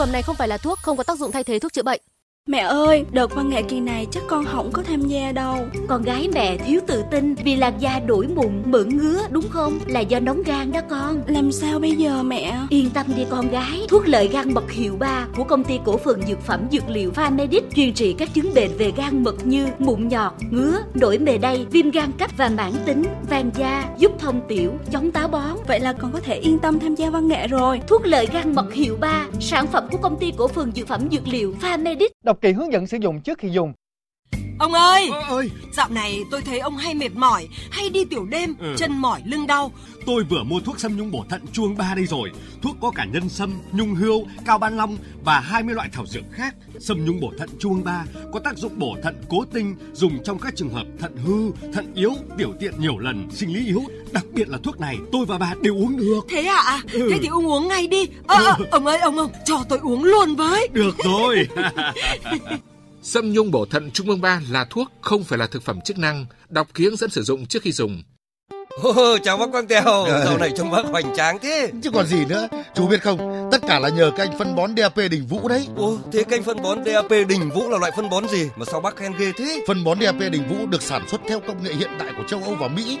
phẩm này không phải là thuốc, không có tác dụng thay thế thuốc chữa bệnh. Mẹ ơi, đợt văn nghệ kỳ này chắc con không có tham gia đâu. Con gái mẹ thiếu tự tin vì làn da đổi mụn, mởn ngứa đúng không? Là do nóng gan đó con. Làm sao bây giờ mẹ? Yên tâm đi con gái. Thuốc lợi gan mật hiệu 3 của công ty cổ phần dược phẩm dược liệu Phamedic chuyên trị các chứng bệnh về gan mật như mụn nhọt, ngứa, nổi mề đay, viêm gan cấp và mãn tính, vàng da, giúp thông tiểu, chống táo bón. Vậy là con có thể yên tâm tham gia văn nghệ rồi. Thuốc lợi gan mật hiệu 3, sản phẩm của công ty cổ phần dược phẩm dược liệu Phamedic Đọc kỹ hướng dẫn sử dụng trước khi dùng. Ông ơi, ơi, dạo này tôi thấy ông hay mệt mỏi, hay đi tiểu đêm, Ừ. chân mỏi lưng đau. Tôi vừa mua thuốc xâm nhung bổ thận chuông 3 đây rồi. Thuốc có cả nhân sâm, nhung hươu, cao ban long và 20 loại thảo dược khác. Sâm nhung bổ thận chuông 3 có tác dụng bổ thận cố tinh, dùng trong các trường hợp thận hư, thận yếu, tiểu tiện nhiều lần, sinh lý yếu. Đặc biệt là thuốc này tôi và bà đều uống được. Thế à? Ừ. Thế thì ông uống ngay đi. Ờ, ờ, ông ơi, ông ông, cho tôi uống luôn với. Được rồi. Sâm nhung bổ thận trung ương 3 là thuốc, không phải là thực phẩm chức năng. Đọc ký hướng dẫn sử dụng trước khi dùng. Ô, chào bác Quang Tèo, dạo này trông bác hoành tráng thế. Chứ còn gì nữa, chú biết không, tất cả là nhờ cái anh phân bón DAP Đình Vũ đấy. Ô, thế kênh phân bón DAP Đình Vũ là loại phân bón gì mà sao bác khen ghê thế? Phân bón DAP Đình Vũ được sản xuất theo công nghệ hiện đại của châu Âu và Mỹ,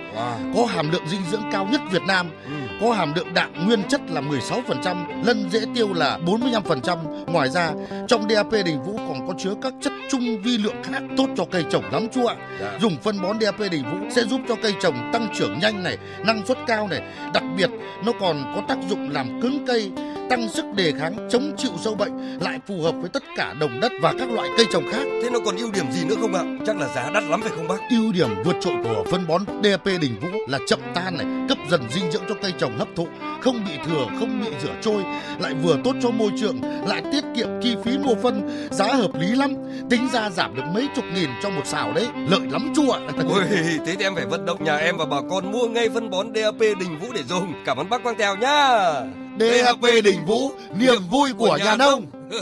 có hàm lượng dinh dưỡng cao nhất Việt Nam, có hàm lượng đạm nguyên chất là 16%, lân dễ tiêu là 45%. Ngoài ra, trong DAP Đình Vũ còn có chứa các chất trung vi lượng khác tốt cho cây trồng lắm chú ạ. Dùng phân bón DAP Đình Vũ sẽ giúp cho cây trồng tăng trưởng nhanh này, năng suất cao này, đặc biệt nó còn có tác dụng làm cứng cây, tăng sức đề kháng, chống chịu sâu bệnh, lại phù hợp với tất cả đồng đất và các loại cây trồng khác. Thế nó còn ưu điểm gì nữa không ạ? Chắc là giá đắt lắm phải không bác? Ưu điểm vượt trội của phân bón DAP Đình Vũ là chậm tan này, cấp dần dinh dưỡng cho cây trồng hấp thụ, không bị thừa, không bị rửa trôi, lại vừa tốt cho môi trường, lại tiết kiệm chi phí mua phân, giá hợp lý lắm. Tính ra giảm được mấy chục nghìn cho một xào đấy, lợi lắm chú ạ. Ôi, thế thì em phải vận động nhà em và bà con mua ngay phân bón DAP Đình Vũ để dùng. Cảm ơn bác Quang Tèo nhá. DAP Đình Vũ, niềm vui của nhà nông.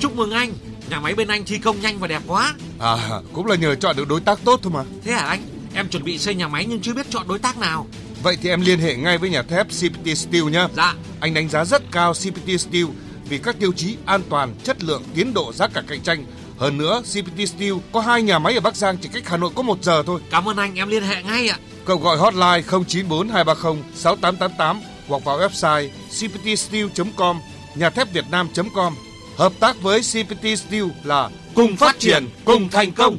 Chúc mừng anh, nhà máy bên anh thi công nhanh và đẹp quá. À, cũng là nhờ chọn được đối tác tốt thôi mà. Thế hả anh? Em chuẩn bị xây nhà máy nhưng chưa biết chọn đối tác nào. Vậy thì em liên hệ ngay với nhà thép CPT Steel nhé. Dạ. Anh đánh giá rất cao CPT Steel vì các tiêu chí an toàn, chất lượng, tiến độ, giá cả cạnh tranh. Hơn nữa, CPT Steel có hai nhà máy ở Bắc Giang chỉ cách Hà Nội có một giờ thôi. Cảm ơn anh, em liên hệ ngay ạ. Cậu gọi hotline 094 230 6888 hoặc vào website cptsteel.com, nhà thép việt nam.com. Hợp tác với CPT Steel là cùng phát triển, cùng thành công.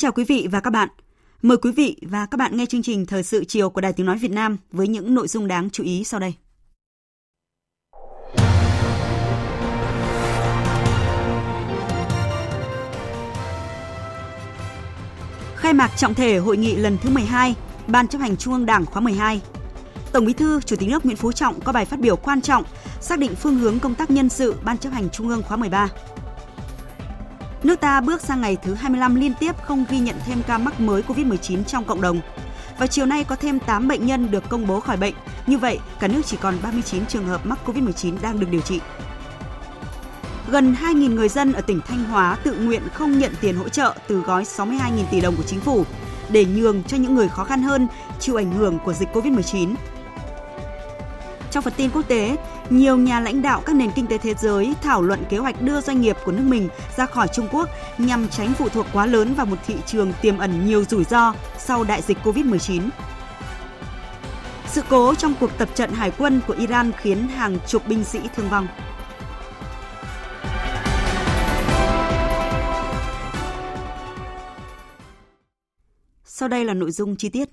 Chào quý vị và các bạn. Mời quý vị và các bạn nghe chương trình Thời sự chiều của Đài Tiếng Nói Việt Nam với những nội dung đáng chú ý sau đây. Khai mạc trọng thể hội nghị lần thứ 12, Ban chấp hành Trung ương Đảng khóa 12. Tổng Bí thư, Chủ tịch nước Nguyễn Phú Trọng có bài phát biểu quan trọng xác định phương hướng công tác nhân sự Ban chấp hành Trung ương khóa 13. Nước ta bước sang ngày thứ 25 liên tiếp không ghi nhận thêm ca mắc mới COVID-19 trong cộng đồng. Và chiều nay có thêm 8 bệnh nhân được công bố khỏi bệnh. Như vậy, cả nước chỉ còn 39 trường hợp mắc COVID-19 đang được điều trị. Gần 2.000 người dân ở tỉnh Thanh Hóa tự nguyện không nhận tiền hỗ trợ từ gói 62.000 tỷ đồng của chính phủ để nhường cho những người khó khăn hơn chịu ảnh hưởng của dịch COVID-19. Trong phần tin quốc tế, nhiều nhà lãnh đạo các nền kinh tế thế giới thảo luận kế hoạch đưa doanh nghiệp của nước mình ra khỏi Trung Quốc nhằm tránh phụ thuộc quá lớn vào một thị trường tiềm ẩn nhiều rủi ro sau đại dịch COVID-19. Sự cố trong cuộc tập trận hải quân của Iran khiến hàng chục binh sĩ thương vong. Sau đây là nội dung chi tiết.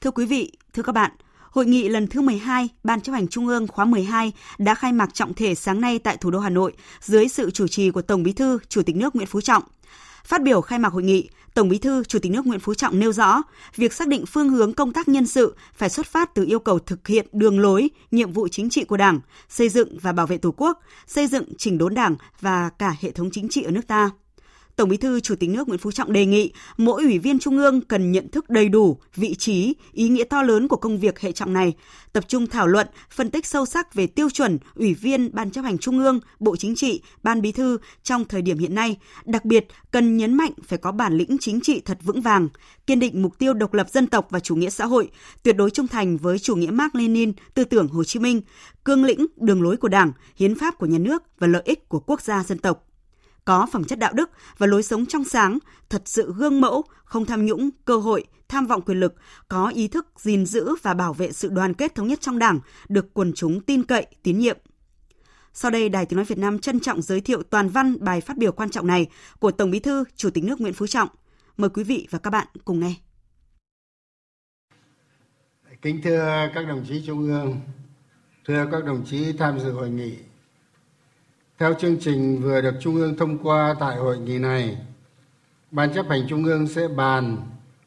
Thưa quý vị, thưa các bạn, Hội nghị lần thứ 12 Ban chấp hành Trung ương khóa 12 đã khai mạc trọng thể sáng nay tại thủ đô Hà Nội dưới sự chủ trì của Tổng Bí thư, Chủ tịch nước Nguyễn Phú Trọng. Phát biểu khai mạc hội nghị, Tổng Bí thư, Chủ tịch nước Nguyễn Phú Trọng nêu rõ, việc xác định phương hướng công tác nhân sự phải xuất phát từ yêu cầu thực hiện đường lối, nhiệm vụ chính trị của Đảng, xây dựng và bảo vệ Tổ quốc, xây dựng chỉnh đốn Đảng và cả hệ thống chính trị ở nước ta. Tổng Bí thư Chủ tịch nước Nguyễn Phú Trọng đề nghị mỗi ủy viên trung ương cần nhận thức đầy đủ vị trí, ý nghĩa to lớn của công việc hệ trọng này, tập trung thảo luận, phân tích sâu sắc về tiêu chuẩn ủy viên Ban chấp hành Trung ương, Bộ Chính trị, Ban Bí thư trong thời điểm hiện nay, đặc biệt cần nhấn mạnh phải có bản lĩnh chính trị thật vững vàng, kiên định mục tiêu độc lập dân tộc và chủ nghĩa xã hội, tuyệt đối trung thành với chủ nghĩa Mark Lenin, tư tưởng Hồ Chí Minh, cương lĩnh đường lối của Đảng, hiến pháp của nhà nước và lợi ích của quốc gia dân tộc có phẩm chất đạo đức và lối sống trong sáng, thật sự gương mẫu, không tham nhũng, cơ hội, tham vọng quyền lực, có ý thức gìn giữ và bảo vệ sự đoàn kết thống nhất trong Đảng, được quần chúng tin cậy, tín nhiệm. Sau đây, Đài Tiếng Nói Việt Nam trân trọng giới thiệu toàn văn bài phát biểu quan trọng này của Tổng Bí thư, Chủ tịch nước Nguyễn Phú Trọng. Mời quý vị và các bạn cùng nghe. Kính thưa các đồng chí Trung ương, thưa các đồng chí tham dự hội nghị, theo chương trình vừa được Trung ương thông qua tại hội nghị này, Ban chấp hành Trung ương sẽ bàn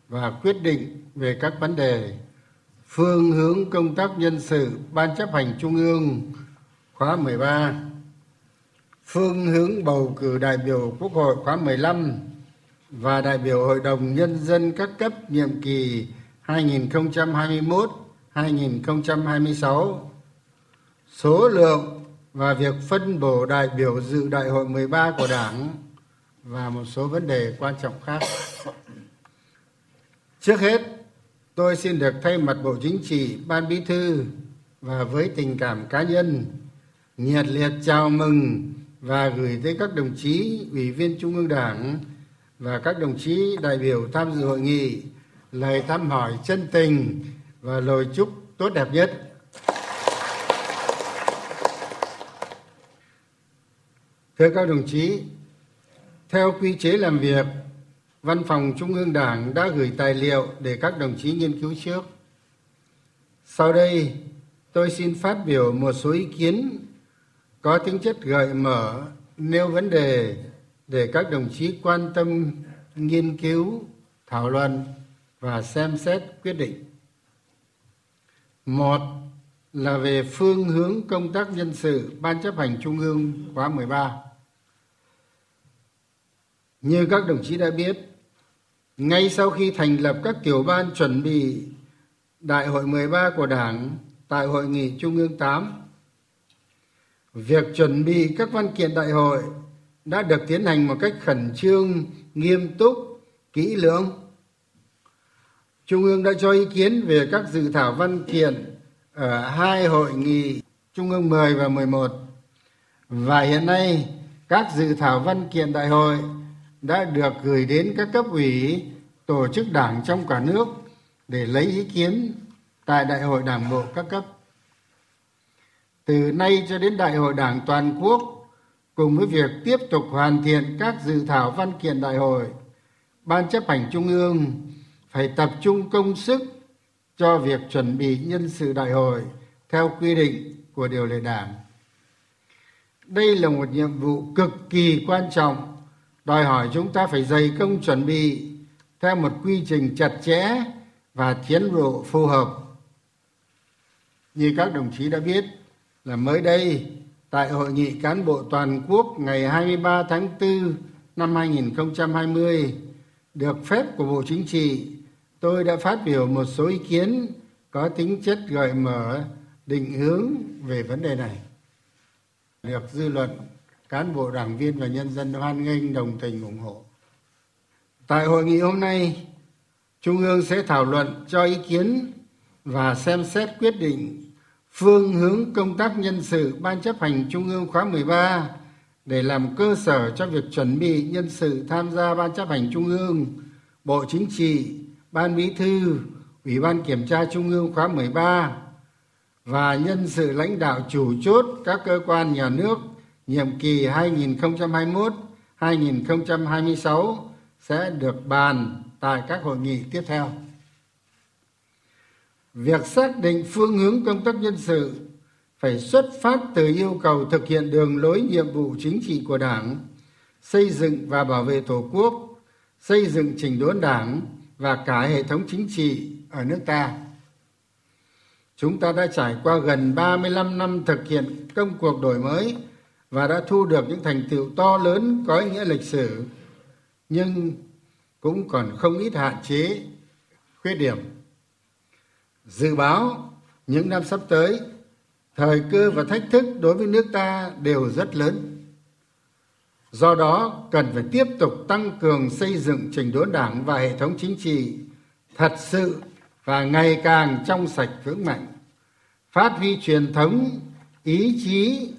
và quyết định về các vấn đề phương hướng công tác nhân sự Ban chấp hành Trung ương khóa 13, phương hướng bầu cử đại biểu Quốc hội khóa 15 và đại biểu Hội đồng Nhân dân các cấp nhiệm kỳ 2021-2026, số lượng và việc phân bổ đại biểu dự đại hội 13 của Đảng và một số vấn đề quan trọng khác. Trước hết, tôi xin được thay mặt Bộ Chính trị, Ban Bí thư và với tình cảm cá nhân nhiệt liệt chào mừng và gửi tới các đồng chí ủy viên Trung ương Đảng và các đồng chí đại biểu tham dự hội nghị lời thăm hỏi chân tình và lời chúc tốt đẹp nhất Thưa các đồng chí, theo quy chế làm việc, Văn phòng Trung ương Đảng đã gửi tài liệu để các đồng chí nghiên cứu trước. Sau đây, tôi xin phát biểu một số ý kiến có tính chất gợi mở, nêu vấn đề để các đồng chí quan tâm nghiên cứu, thảo luận và xem xét quyết định. Một là về phương hướng công tác nhân sự Ban chấp hành Trung ương khóa 13. Như các đồng chí đã biết, ngay sau khi thành lập các tiểu ban chuẩn bị Đại hội 13 của Đảng tại Hội nghị Trung ương 8, việc chuẩn bị các văn kiện đại hội đã được tiến hành một cách khẩn trương, nghiêm túc, kỹ lưỡng. Trung ương đã cho ý kiến về các dự thảo văn kiện ở hai hội nghị Trung ương 10 và 11. Và hiện nay các dự thảo văn kiện đại hội đã được gửi đến các cấp ủy, tổ chức đảng trong cả nước để lấy ý kiến tại đại hội đảng bộ các cấp. Từ nay cho đến đại hội đảng toàn quốc, cùng với việc tiếp tục hoàn thiện các dự thảo văn kiện đại hội, ban chấp hành trung ương phải tập trung công sức cho việc chuẩn bị nhân sự đại hội theo quy định của điều lệ đảng. Đây là một nhiệm vụ cực kỳ quan trọng đòi hỏi chúng ta phải dày công chuẩn bị theo một quy trình chặt chẽ và tiến độ phù hợp. Như các đồng chí đã biết là mới đây, tại hội nghị cán bộ toàn quốc ngày 23 tháng 4 năm 2020 được phép của Bộ Chính trị, tôi đã phát biểu một số ý kiến có tính chất gợi mở, định hướng về vấn đề này. Được dư luận cán bộ đảng viên và nhân dân hoan nghênh đồng tình ủng hộ. Tại hội nghị hôm nay trung ương sẽ thảo luận cho ý kiến và xem xét quyết định phương hướng công tác nhân sự ban chấp hành trung ương khóa 13 để làm cơ sở cho việc chuẩn bị nhân sự tham gia ban chấp hành trung ương, bộ chính trị, ban bí thư, ủy ban kiểm tra trung ương khóa 13 và nhân sự lãnh đạo chủ chốt các cơ quan nhà nước nhiệm kỳ 2021-2026 sẽ được bàn tại các hội nghị tiếp theo. Việc xác định phương hướng công tác nhân sự phải xuất phát từ yêu cầu thực hiện đường lối nhiệm vụ chính trị của Đảng, xây dựng và bảo vệ Tổ quốc, xây dựng trình đốn Đảng và cả hệ thống chính trị ở nước ta. Chúng ta đã trải qua gần 35 năm thực hiện công cuộc đổi mới và đã thu được những thành tựu to lớn có ý nghĩa lịch sử, nhưng cũng còn không ít hạn chế, khuyết điểm. Dự báo những năm sắp tới, thời cơ và thách thức đối với nước ta đều rất lớn. Do đó, cần phải tiếp tục tăng cường xây dựng trình đốn đảng và hệ thống chính trị thật sự và ngày càng trong sạch vững mạnh, phát huy truyền thống, ý chí,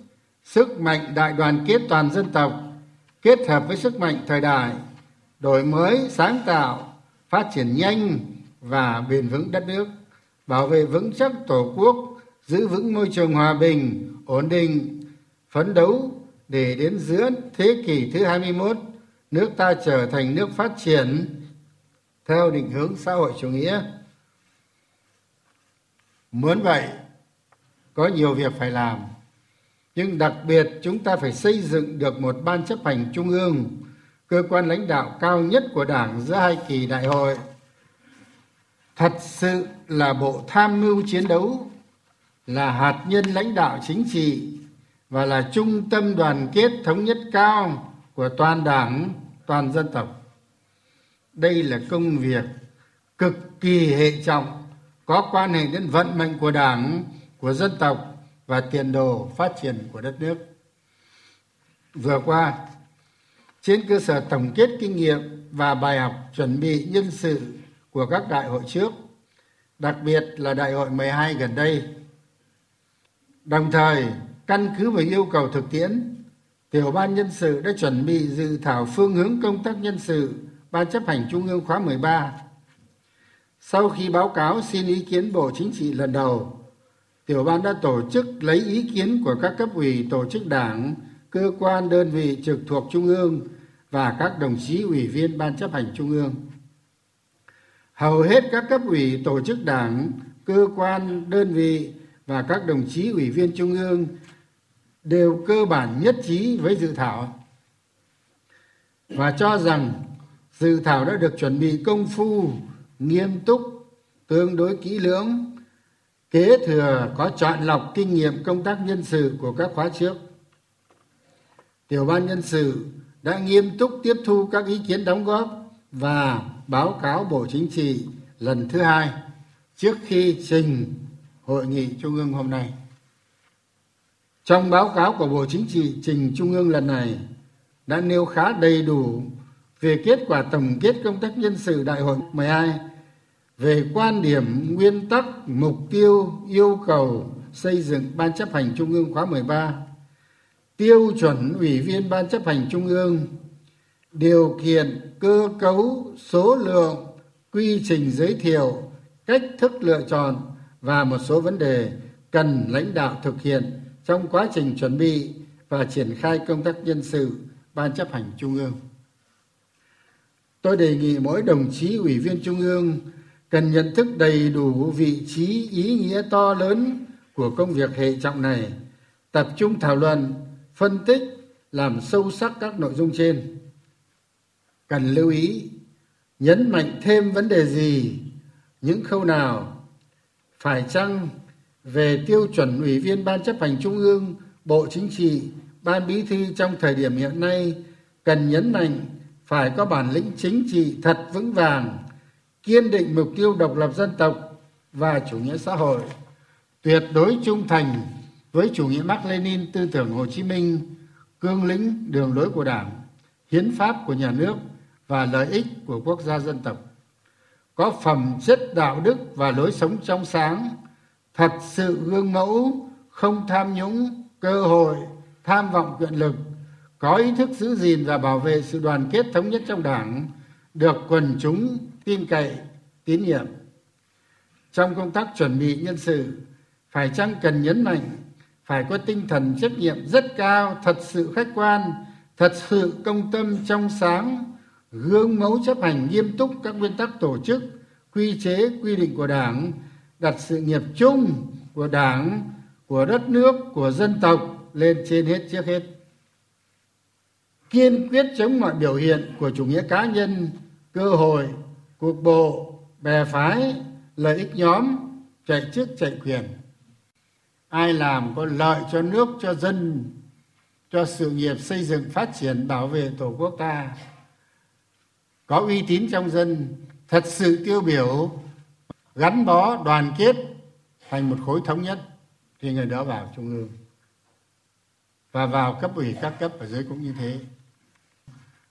sức mạnh đại đoàn kết toàn dân tộc, kết hợp với sức mạnh thời đại, đổi mới, sáng tạo, phát triển nhanh và bền vững đất nước, bảo vệ vững chắc Tổ quốc, giữ vững môi trường hòa bình, ổn định, phấn đấu để đến giữa thế kỷ thứ 21, nước ta trở thành nước phát triển theo định hướng xã hội chủ nghĩa. Muốn vậy, có nhiều việc phải làm, nhưng đặc biệt chúng ta phải xây dựng được một ban chấp hành trung ương, cơ quan lãnh đạo cao nhất của Đảng giữa hai kỳ đại hội. Thật sự là bộ tham mưu chiến đấu, là hạt nhân lãnh đạo chính trị và là trung tâm đoàn kết thống nhất cao của toàn đảng, toàn dân tộc. Đây là công việc cực kỳ hệ trọng, có quan hệ đến vận mệnh của đảng, của dân tộc và tiền đồ phát triển của đất nước. Vừa qua, trên cơ sở tổng kết kinh nghiệm và bài học chuẩn bị nhân sự của các đại hội trước, đặc biệt là đại hội 12 gần đây. Đồng thời, căn cứ vào yêu cầu thực tiễn, tiểu ban nhân sự đã chuẩn bị dự thảo phương hướng công tác nhân sự ban chấp hành trung ương khóa 13. Sau khi báo cáo xin ý kiến Bộ Chính trị lần đầu, tiểu ban đã tổ chức lấy ý kiến của các cấp ủy tổ chức đảng, cơ quan đơn vị trực thuộc trung ương và các đồng chí ủy viên ban chấp hành trung ương. Hầu hết các cấp ủy tổ chức đảng, cơ quan đơn vị và các đồng chí ủy viên trung ương đều cơ bản nhất trí với dự thảo và cho rằng dự thảo đã được chuẩn bị công phu nghiêm túc tương đối kỹ lưỡng kế thừa, có chọn lọc kinh nghiệm công tác nhân sự của các khóa trước. Tiểu ban nhân sự đã nghiêm túc tiếp thu các ý kiến đóng góp và báo cáo bộ chính trị lần thứ hai trước khi trình hội nghị trung ương hôm nay. Trong báo cáo của bộ chính trị trình trung ương lần này đã nêu khá đầy đủ về kết quả tổng kết công tác nhân sự đại hội 12 về quan điểm, nguyên tắc, mục tiêu, yêu cầu xây dựng ban chấp hành trung ương khóa 13 tiêu chuẩn ủy viên ban chấp hành trung ương, điều kiện cơ cấu số lượng, quy trình giới thiệu, cách thức lựa chọn và một số vấn đề cần lãnh đạo thực hiện trong quá trình chuẩn bị và triển khai công tác nhân sự ban chấp hành trung ương. Tôi đề nghị mỗi đồng chí ủy viên trung ương cần nhận thức đầy đủ vị trí, ý nghĩa to lớn của công việc hệ trọng này, tập trung thảo luận, phân tích, làm sâu sắc các nội dung trên. Cần lưu ý, nhấn mạnh thêm vấn đề gì, những khâu nào phải chăng về tiêu chuẩn ủy viên ban chấp hành trung ương, bộ chính trị, ban bí thư trong thời điểm hiện nay, cần nhấn mạnh phải có bản lĩnh chính trị thật vững vàng kiên định mục tiêu độc lập dân tộc và chủ nghĩa xã hội, tuyệt đối trung thành với chủ nghĩa Mark Lenin, tư tưởng Hồ Chí Minh, cương lĩnh đường lối của Đảng, hiến pháp của nhà nước và lợi ích của quốc gia dân tộc. Có phẩm chất đạo đức và lối sống trong sáng, thật sự gương mẫu, không tham nhũng, cơ hội, tham vọng quyền lực, có ý thức giữ gìn và bảo vệ sự đoàn kết thống nhất trong đảng, được quần chúng tin cậy, tín nhiệm. Trong công tác chuẩn bị nhân sự, phải chăng cần nhấn mạnh, phải có tinh thần trách nhiệm rất cao, thật sự khách quan, thật sự công tâm trong sáng, gương mẫu chấp hành nghiêm túc các nguyên tắc tổ chức, quy chế, quy định của đảng, đặt sự nghiệp chung của đảng, của đất nước, của dân tộc lên trên hết trước hết. Kiên quyết chống mọi biểu hiện của chủ nghĩa cá nhân, cơ hội cuộc bộ bè phái lợi ích nhóm chạy chức chạy quyền. Ai làm có lợi cho nước, cho dân, cho sự nghiệp xây dựng phát triển bảo vệ tổ quốc ta. Có uy tín trong dân, thật sự tiêu biểu, gắn bó, đoàn kết thành một khối thống nhất, thì người đó vào trung ương. Và vào cấp ủy, các cấp ở dưới cũng như thế.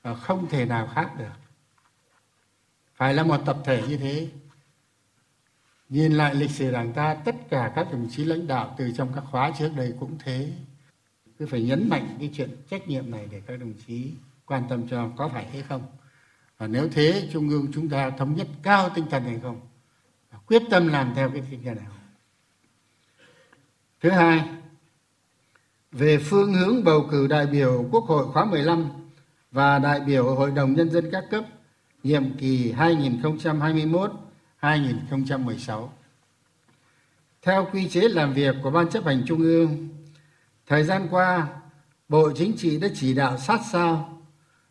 Và không thể nào khác được phải là một tập thể như thế. Nhìn lại lịch sử đảng ta, tất cả các đồng chí lãnh đạo từ trong các khóa trước đây cũng thế. Cứ phải nhấn mạnh cái chuyện trách nhiệm này để các đồng chí quan tâm cho có phải thế không? Và nếu thế, trung ương chúng ta thống nhất cao tinh thần này không? Quyết tâm làm theo cái tinh thần nào thứ hai, về phương hướng bầu cử đại biểu quốc hội khóa 15 và đại biểu hội đồng nhân dân các cấp nhiệm kỳ 2021-2016. Theo quy chế làm việc của Ban chấp hành Trung ương, thời gian qua, Bộ Chính trị đã chỉ đạo sát sao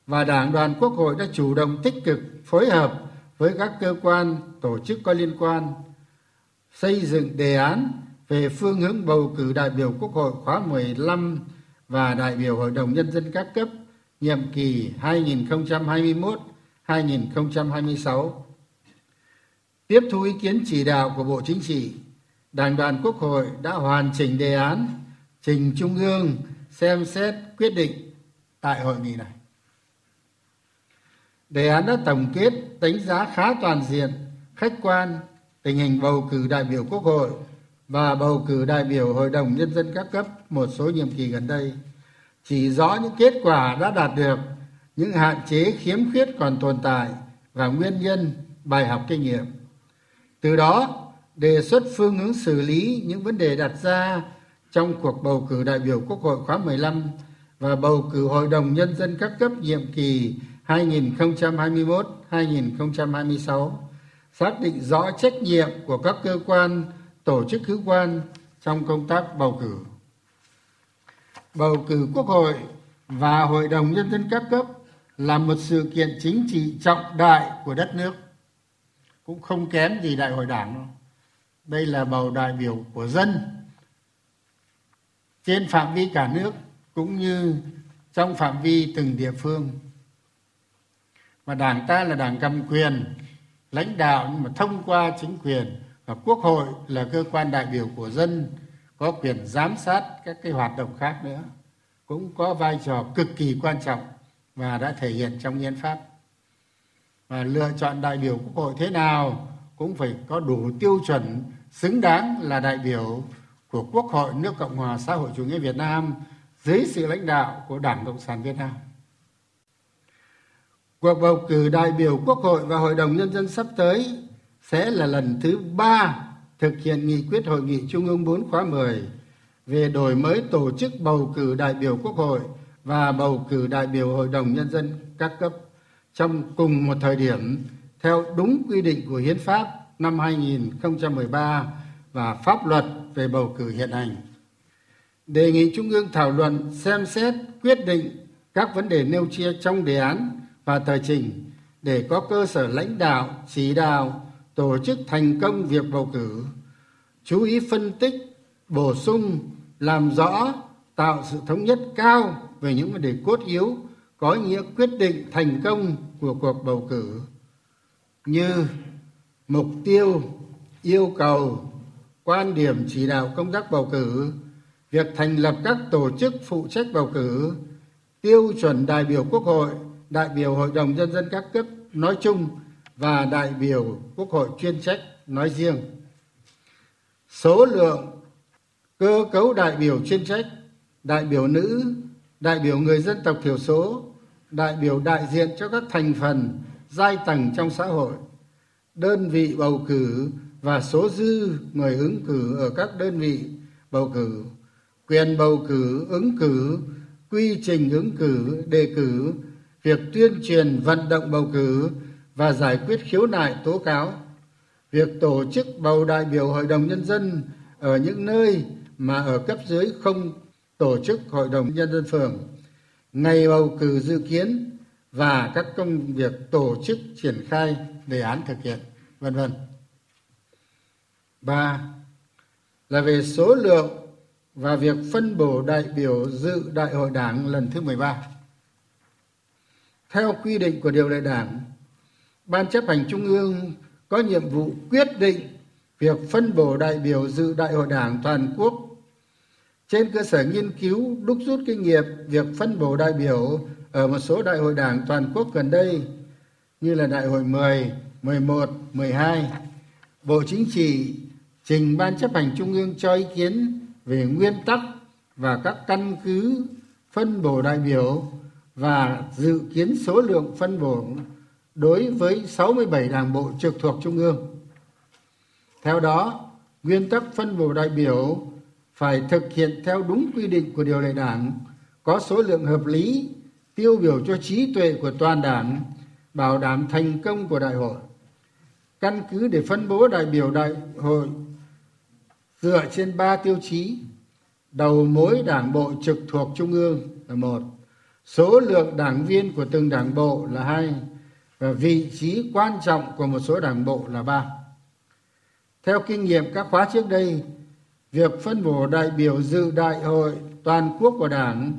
và Đảng đoàn Quốc hội đã chủ động tích cực phối hợp với các cơ quan, tổ chức có liên quan xây dựng đề án về phương hướng bầu cử đại biểu Quốc hội khóa 15 và đại biểu Hội đồng Nhân dân các cấp nhiệm kỳ 2021. 2021-2026. Tiếp thu ý kiến chỉ đạo của Bộ Chính trị, Đảng đoàn Quốc hội đã hoàn chỉnh đề án, trình Trung ương xem xét quyết định tại hội nghị này. Đề án đã tổng kết đánh giá khá toàn diện, khách quan tình hình bầu cử đại biểu Quốc hội và bầu cử đại biểu Hội đồng Nhân dân các cấp một số nhiệm kỳ gần đây, chỉ rõ những kết quả đã đạt được, những hạn chế khiếm khuyết còn tồn tại và nguyên nhân bài học kinh nghiệm. Từ đó, đề xuất phương hướng xử lý những vấn đề đặt ra trong cuộc bầu cử đại biểu Quốc hội khóa 15 và bầu cử Hội đồng Nhân dân các cấp nhiệm kỳ 2021-2026, xác định rõ trách nhiệm của các cơ quan tổ chức hữu quan trong công tác bầu cử bầu cử quốc hội và hội đồng nhân dân các cấp là một sự kiện chính trị trọng đại của đất nước. Cũng không kém gì đại hội đảng đâu. Đây là bầu đại biểu của dân, trên phạm vi cả nước, cũng như trong phạm vi từng địa phương. Mà đảng ta là đảng cầm quyền, lãnh đạo nhưng mà thông qua chính quyền và quốc hội là cơ quan đại biểu của dân, có quyền giám sát các cái hoạt động khác nữa, cũng có vai trò cực kỳ quan trọng và đã thể hiện trong hiến pháp. Và lựa chọn đại biểu quốc hội thế nào cũng phải có đủ tiêu chuẩn xứng đáng là đại biểu của quốc hội nước cộng hòa xã hội chủ nghĩa việt nam dưới sự lãnh đạo của đảng cộng sản việt nam. Cuộc bầu cử đại biểu quốc hội và hội đồng nhân dân sắp tới sẽ là lần thứ ba thực hiện nghị quyết hội nghị trung ương 4 khóa 10 về đổi mới tổ chức bầu cử đại biểu quốc hội và bầu cử đại biểu hội đồng nhân dân các cấp trong cùng một thời điểm theo đúng quy định của hiến pháp năm 2013 và pháp luật về bầu cử hiện hành. Đề nghị Trung ương thảo luận xem xét quyết định các vấn đề nêu chia trong đề án và tờ trình để có cơ sở lãnh đạo, chỉ đạo tổ chức thành công việc bầu cử chú ý phân tích bổ sung làm rõ tạo sự thống nhất cao về những vấn đề cốt yếu có ý nghĩa quyết định thành công của cuộc bầu cử. Như mục tiêu, yêu cầu, quan điểm chỉ đạo công tác bầu cử, việc thành lập các tổ chức phụ trách bầu cử, tiêu chuẩn đại biểu quốc hội, đại biểu hội đồng nhân dân các cấp nói chung và đại biểu quốc hội chuyên trách nói riêng. Số lượng cơ cấu đại biểu chuyên trách, đại biểu nữ đại biểu người dân tộc thiểu số, đại biểu đại diện cho các thành phần, giai tầng trong xã hội, đơn vị bầu cử và số dư người ứng cử ở các đơn vị bầu cử, quyền bầu cử ứng cử, quy trình ứng cử, đề cử, việc tuyên truyền vận động bầu cử và giải quyết khiếu nại tố cáo, việc tổ chức bầu đại biểu hội đồng nhân dân ở những nơi mà ở cấp dưới không tổ chức hội đồng nhân dân phường ngày bầu cử dự kiến và các công việc tổ chức triển khai đề án thực hiện vân vân ba là về số lượng và việc phân bổ đại biểu dự đại hội đảng lần thứ 13. Theo quy định của điều lệ đảng, Ban chấp hành Trung ương có nhiệm vụ quyết định việc phân bổ đại biểu dự đại hội đảng toàn quốc trên cơ sở nghiên cứu đúc rút kinh nghiệm việc phân bổ đại biểu ở một số đại hội đảng toàn quốc gần đây như là đại hội 10, 11, 12, Bộ Chính trị trình Ban chấp hành Trung ương cho ý kiến về nguyên tắc và các căn cứ phân bổ đại biểu và dự kiến số lượng phân bổ đối với 67 đảng bộ trực thuộc Trung ương. Theo đó, nguyên tắc phân bổ đại biểu phải thực hiện theo đúng quy định của điều lệ đảng, có số lượng hợp lý, tiêu biểu cho trí tuệ của toàn đảng, bảo đảm thành công của đại hội. Căn cứ để phân bố đại biểu đại hội dựa trên ba tiêu chí đầu mối đảng bộ trực thuộc trung ương là một số lượng đảng viên của từng đảng bộ là hai và vị trí quan trọng của một số đảng bộ là ba theo kinh nghiệm các khóa trước đây việc phân bổ đại biểu dự đại hội toàn quốc của đảng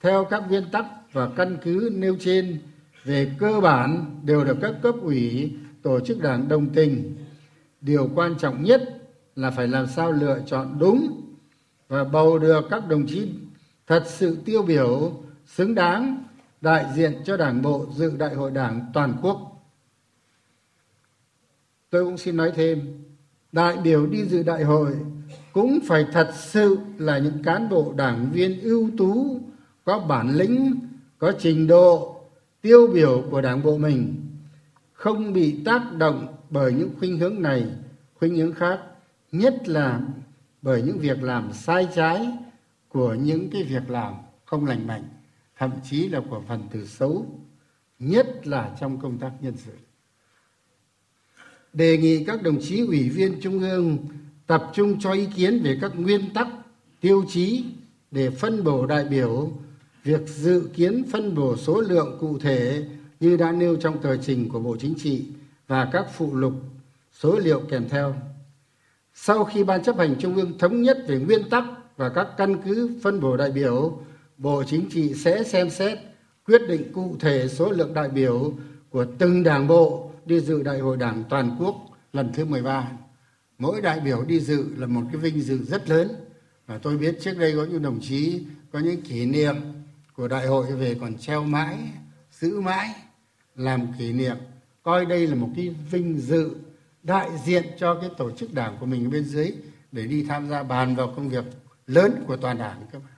theo các nguyên tắc và căn cứ nêu trên về cơ bản đều được các cấp ủy, tổ chức đảng đồng tình. Điều quan trọng nhất là phải làm sao lựa chọn đúng và bầu được các đồng chí thật sự tiêu biểu, xứng đáng đại diện cho đảng bộ dự đại hội đảng toàn quốc. Tôi cũng xin nói thêm, đại biểu đi dự đại hội cũng phải thật sự là những cán bộ đảng viên ưu tú, có bản lĩnh, có trình độ, tiêu biểu của đảng bộ mình, không bị tác động bởi những khuynh hướng này, khuynh hướng khác, nhất là bởi những việc làm sai trái của những cái việc làm không lành mạnh, thậm chí là của phần tử xấu, nhất là trong công tác nhân sự. Đề nghị các đồng chí ủy viên trung ương tập trung cho ý kiến về các nguyên tắc, tiêu chí để phân bổ đại biểu việc dự kiến phân bổ số lượng cụ thể như đã nêu trong tờ trình của bộ chính trị và các phụ lục, số liệu kèm theo sau khi ban chấp hành trung ương thống nhất về nguyên tắc và các căn cứ phân bổ đại biểu, bộ chính trị sẽ xem xét quyết định cụ thể số lượng đại biểu của từng đảng bộ đi dự đại hội đảng toàn quốc lần thứ 13. Mỗi đại biểu đi dự là một cái vinh dự rất lớn. Và tôi biết trước đây có những đồng chí có những kỷ niệm của đại hội về còn treo mãi, giữ mãi, làm kỷ niệm. Coi đây là một cái vinh dự đại diện cho cái tổ chức đảng của mình bên dưới để đi tham gia bàn vào công việc lớn của toàn đảng các bạn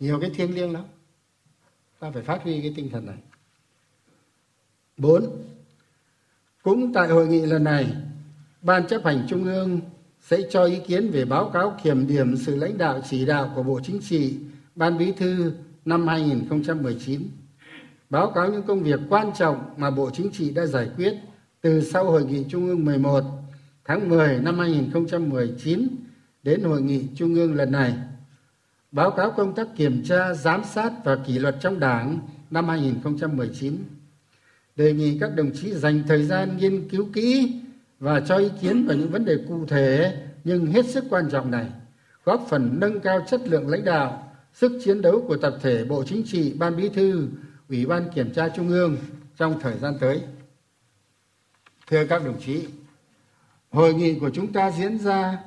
nhiều cái thiêng liêng lắm ta phải phát huy cái tinh thần này bốn cũng tại hội nghị lần này ban chấp hành trung ương sẽ cho ý kiến về báo cáo kiểm điểm sự lãnh đạo chỉ đạo của bộ chính trị ban bí thư năm 2019 báo cáo những công việc quan trọng mà bộ chính trị đã giải quyết từ sau hội nghị trung ương 11 tháng 10 năm 2019 đến hội nghị trung ương lần này. Báo cáo công tác kiểm tra, giám sát và kỷ luật trong đảng năm 2019 đề nghị các đồng chí dành thời gian nghiên cứu kỹ và cho ý kiến vào những vấn đề cụ thể nhưng hết sức quan trọng này góp phần nâng cao chất lượng lãnh đạo sức chiến đấu của tập thể bộ chính trị ban bí thư ủy ban kiểm tra trung ương trong thời gian tới thưa các đồng chí Hội nghị của chúng ta diễn ra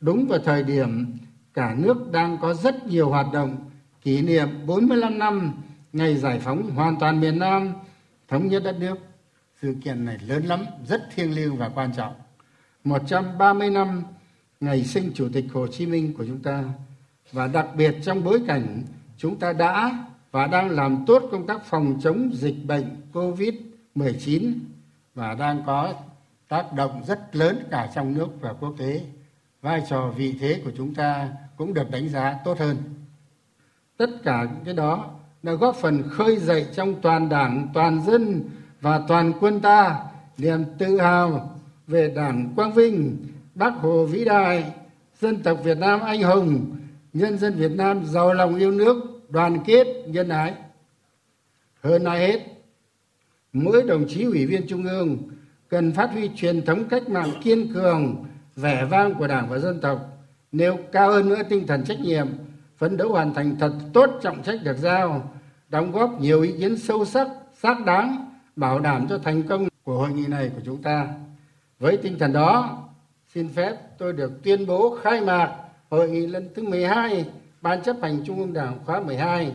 đúng vào thời điểm cả nước đang có rất nhiều hoạt động kỷ niệm 45 năm ngày giải phóng hoàn toàn miền Nam, thống nhất đất nước. Sự kiện này lớn lắm, rất thiêng liêng và quan trọng. 130 năm ngày sinh Chủ tịch Hồ Chí Minh của chúng ta và đặc biệt trong bối cảnh chúng ta đã và đang làm tốt công tác phòng chống dịch bệnh COVID-19 và đang có tác động rất lớn cả trong nước và quốc tế. Vai trò vị thế của chúng ta cũng được đánh giá tốt hơn. Tất cả những cái đó đã góp phần khơi dậy trong toàn đảng, toàn dân và toàn quân ta niềm tự hào về đảng quang vinh, bác Hồ vĩ đại, dân tộc Việt Nam anh hùng, nhân dân Việt Nam giàu lòng yêu nước, đoàn kết, nhân ái. Hơn ai hết, mỗi đồng chí ủy viên Trung ương cần phát huy truyền thống cách mạng kiên cường, vẻ vang của Đảng và dân tộc, nêu cao hơn nữa tinh thần trách nhiệm, phấn đấu hoàn thành thật tốt trọng trách được giao, đóng góp nhiều ý kiến sâu sắc, xác đáng, bảo đảm cho thành công của hội nghị này của chúng ta. Với tinh thần đó, xin phép tôi được tuyên bố khai mạc hội nghị lần thứ 12 Ban chấp hành Trung ương Đảng khóa 12.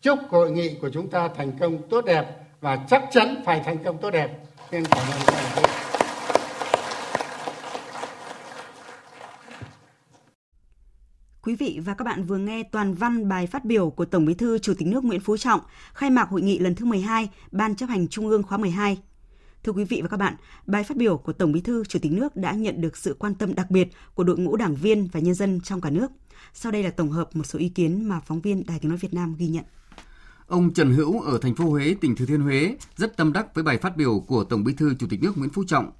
Chúc hội nghị của chúng ta thành công tốt đẹp và chắc chắn phải thành công tốt đẹp. Xin cảm ơn các bạn. Quý vị và các bạn vừa nghe toàn văn bài phát biểu của Tổng Bí thư Chủ tịch nước Nguyễn Phú Trọng khai mạc hội nghị lần thứ 12 Ban chấp hành Trung ương khóa 12. Thưa quý vị và các bạn, bài phát biểu của Tổng Bí thư Chủ tịch nước đã nhận được sự quan tâm đặc biệt của đội ngũ đảng viên và nhân dân trong cả nước. Sau đây là tổng hợp một số ý kiến mà phóng viên Đài Tiếng nói Việt Nam ghi nhận. Ông Trần Hữu ở thành phố Huế, tỉnh Thừa Thiên Huế rất tâm đắc với bài phát biểu của Tổng Bí thư Chủ tịch nước Nguyễn Phú Trọng.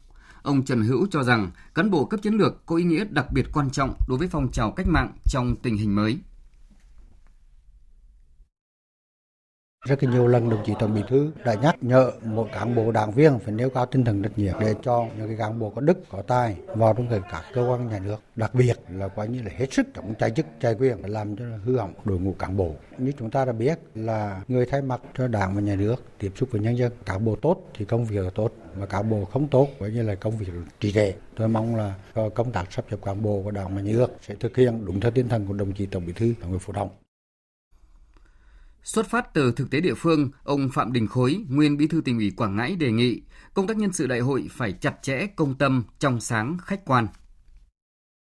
Ông Trần Hữu cho rằng cán bộ cấp chiến lược có ý nghĩa đặc biệt quan trọng đối với phong trào cách mạng trong tình hình mới. Rất nhiều lần đồng chí Tổng Bí thư đã nhắc nhở mỗi cán bộ đảng viên phải nêu cao tinh thần trách nhiệm để cho những cái cán bộ có đức có tài vào trong các cơ quan nhà nước, đặc biệt là coi như là hết sức chống trái chức trái quyền để làm cho hư hỏng đội ngũ cán bộ. Như chúng ta đã biết là người thay mặt cho đảng và nhà nước tiếp xúc với nhân dân, cán bộ tốt thì công việc là tốt và cán bộ không tốt coi như là công việc trì trệ. Tôi mong là công tác sắp xếp cán bộ của đảng và nhà nước sẽ thực hiện đúng theo tinh thần của đồng chí Tổng Bí thư Nguyễn Phú Trọng. Xuất phát từ thực tế địa phương, ông Phạm Đình Khối, nguyên Bí thư tỉnh ủy Quảng Ngãi đề nghị công tác nhân sự đại hội phải chặt chẽ, công tâm, trong sáng, khách quan.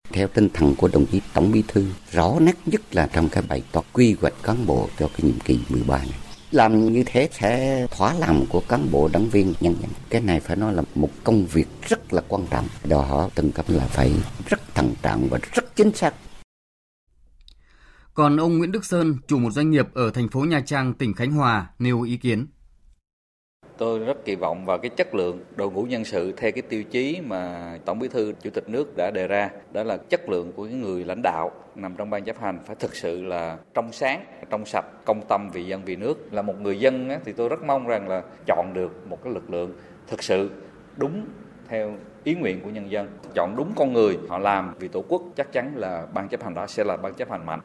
Theo tinh thần của đồng chí Tổng Bí thư, rõ nét nhất là trong cái bài toán quy hoạch cán bộ cho cái nhiệm kỳ 13 này. Làm như thế sẽ thỏa lòng của cán bộ đảng viên nhân dân. Cái này phải nói là một công việc rất là quan trọng. Đòi hỏi từng cấp là phải rất thận trọng và rất chính xác còn ông Nguyễn Đức Sơn, chủ một doanh nghiệp ở thành phố Nha Trang, tỉnh Khánh Hòa, nêu ý kiến. Tôi rất kỳ vọng vào cái chất lượng đội ngũ nhân sự theo cái tiêu chí mà Tổng Bí thư Chủ tịch nước đã đề ra, đó là chất lượng của những người lãnh đạo nằm trong ban chấp hành phải thực sự là trong sáng, trong sạch, công tâm vì dân vì nước. Là một người dân thì tôi rất mong rằng là chọn được một cái lực lượng thực sự đúng theo ý nguyện của nhân dân, chọn đúng con người họ làm vì tổ quốc chắc chắn là ban chấp hành đó sẽ là ban chấp hành mạnh.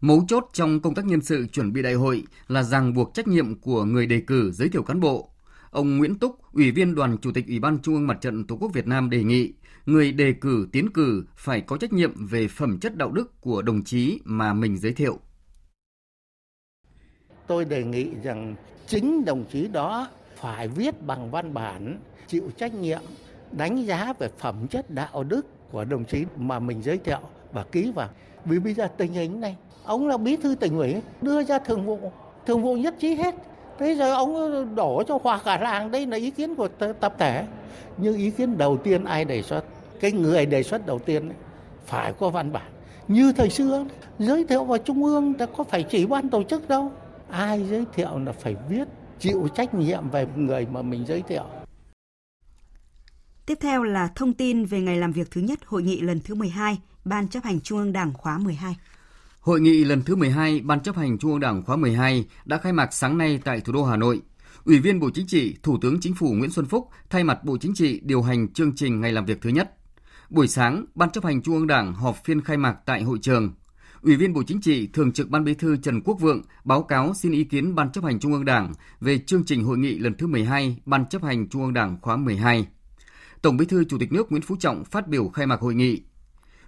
Mấu chốt trong công tác nhân sự chuẩn bị đại hội là ràng buộc trách nhiệm của người đề cử giới thiệu cán bộ. Ông Nguyễn Túc, Ủy viên Đoàn Chủ tịch Ủy ban Trung ương Mặt trận Tổ quốc Việt Nam đề nghị người đề cử tiến cử phải có trách nhiệm về phẩm chất đạo đức của đồng chí mà mình giới thiệu. Tôi đề nghị rằng chính đồng chí đó phải viết bằng văn bản chịu trách nhiệm đánh giá về phẩm chất đạo đức của đồng chí mà mình giới thiệu và ký vào. Vì bây giờ tình hình này ông là bí thư tỉnh ủy đưa ra thường vụ thường vụ nhất trí hết. Thế giờ ông đổ cho hòa cả làng đây là ý kiến của tập thể. Nhưng ý kiến đầu tiên ai đề xuất cái người đề xuất đầu tiên ấy, phải có văn bản. Như thời xưa giới thiệu vào trung ương đã có phải chỉ ban tổ chức đâu. Ai giới thiệu là phải viết chịu trách nhiệm về người mà mình giới thiệu. Tiếp theo là thông tin về ngày làm việc thứ nhất hội nghị lần thứ 12 Ban chấp hành Trung ương Đảng khóa 12. Hội nghị lần thứ 12 Ban chấp hành Trung ương Đảng khóa 12 đã khai mạc sáng nay tại thủ đô Hà Nội. Ủy viên Bộ Chính trị, Thủ tướng Chính phủ Nguyễn Xuân Phúc thay mặt Bộ Chính trị điều hành chương trình ngày làm việc thứ nhất. Buổi sáng, Ban chấp hành Trung ương Đảng họp phiên khai mạc tại hội trường. Ủy viên Bộ Chính trị, Thường trực Ban Bí thư Trần Quốc Vượng báo cáo xin ý kiến Ban chấp hành Trung ương Đảng về chương trình hội nghị lần thứ 12 Ban chấp hành Trung ương Đảng khóa 12. Tổng Bí thư Chủ tịch nước Nguyễn Phú Trọng phát biểu khai mạc hội nghị.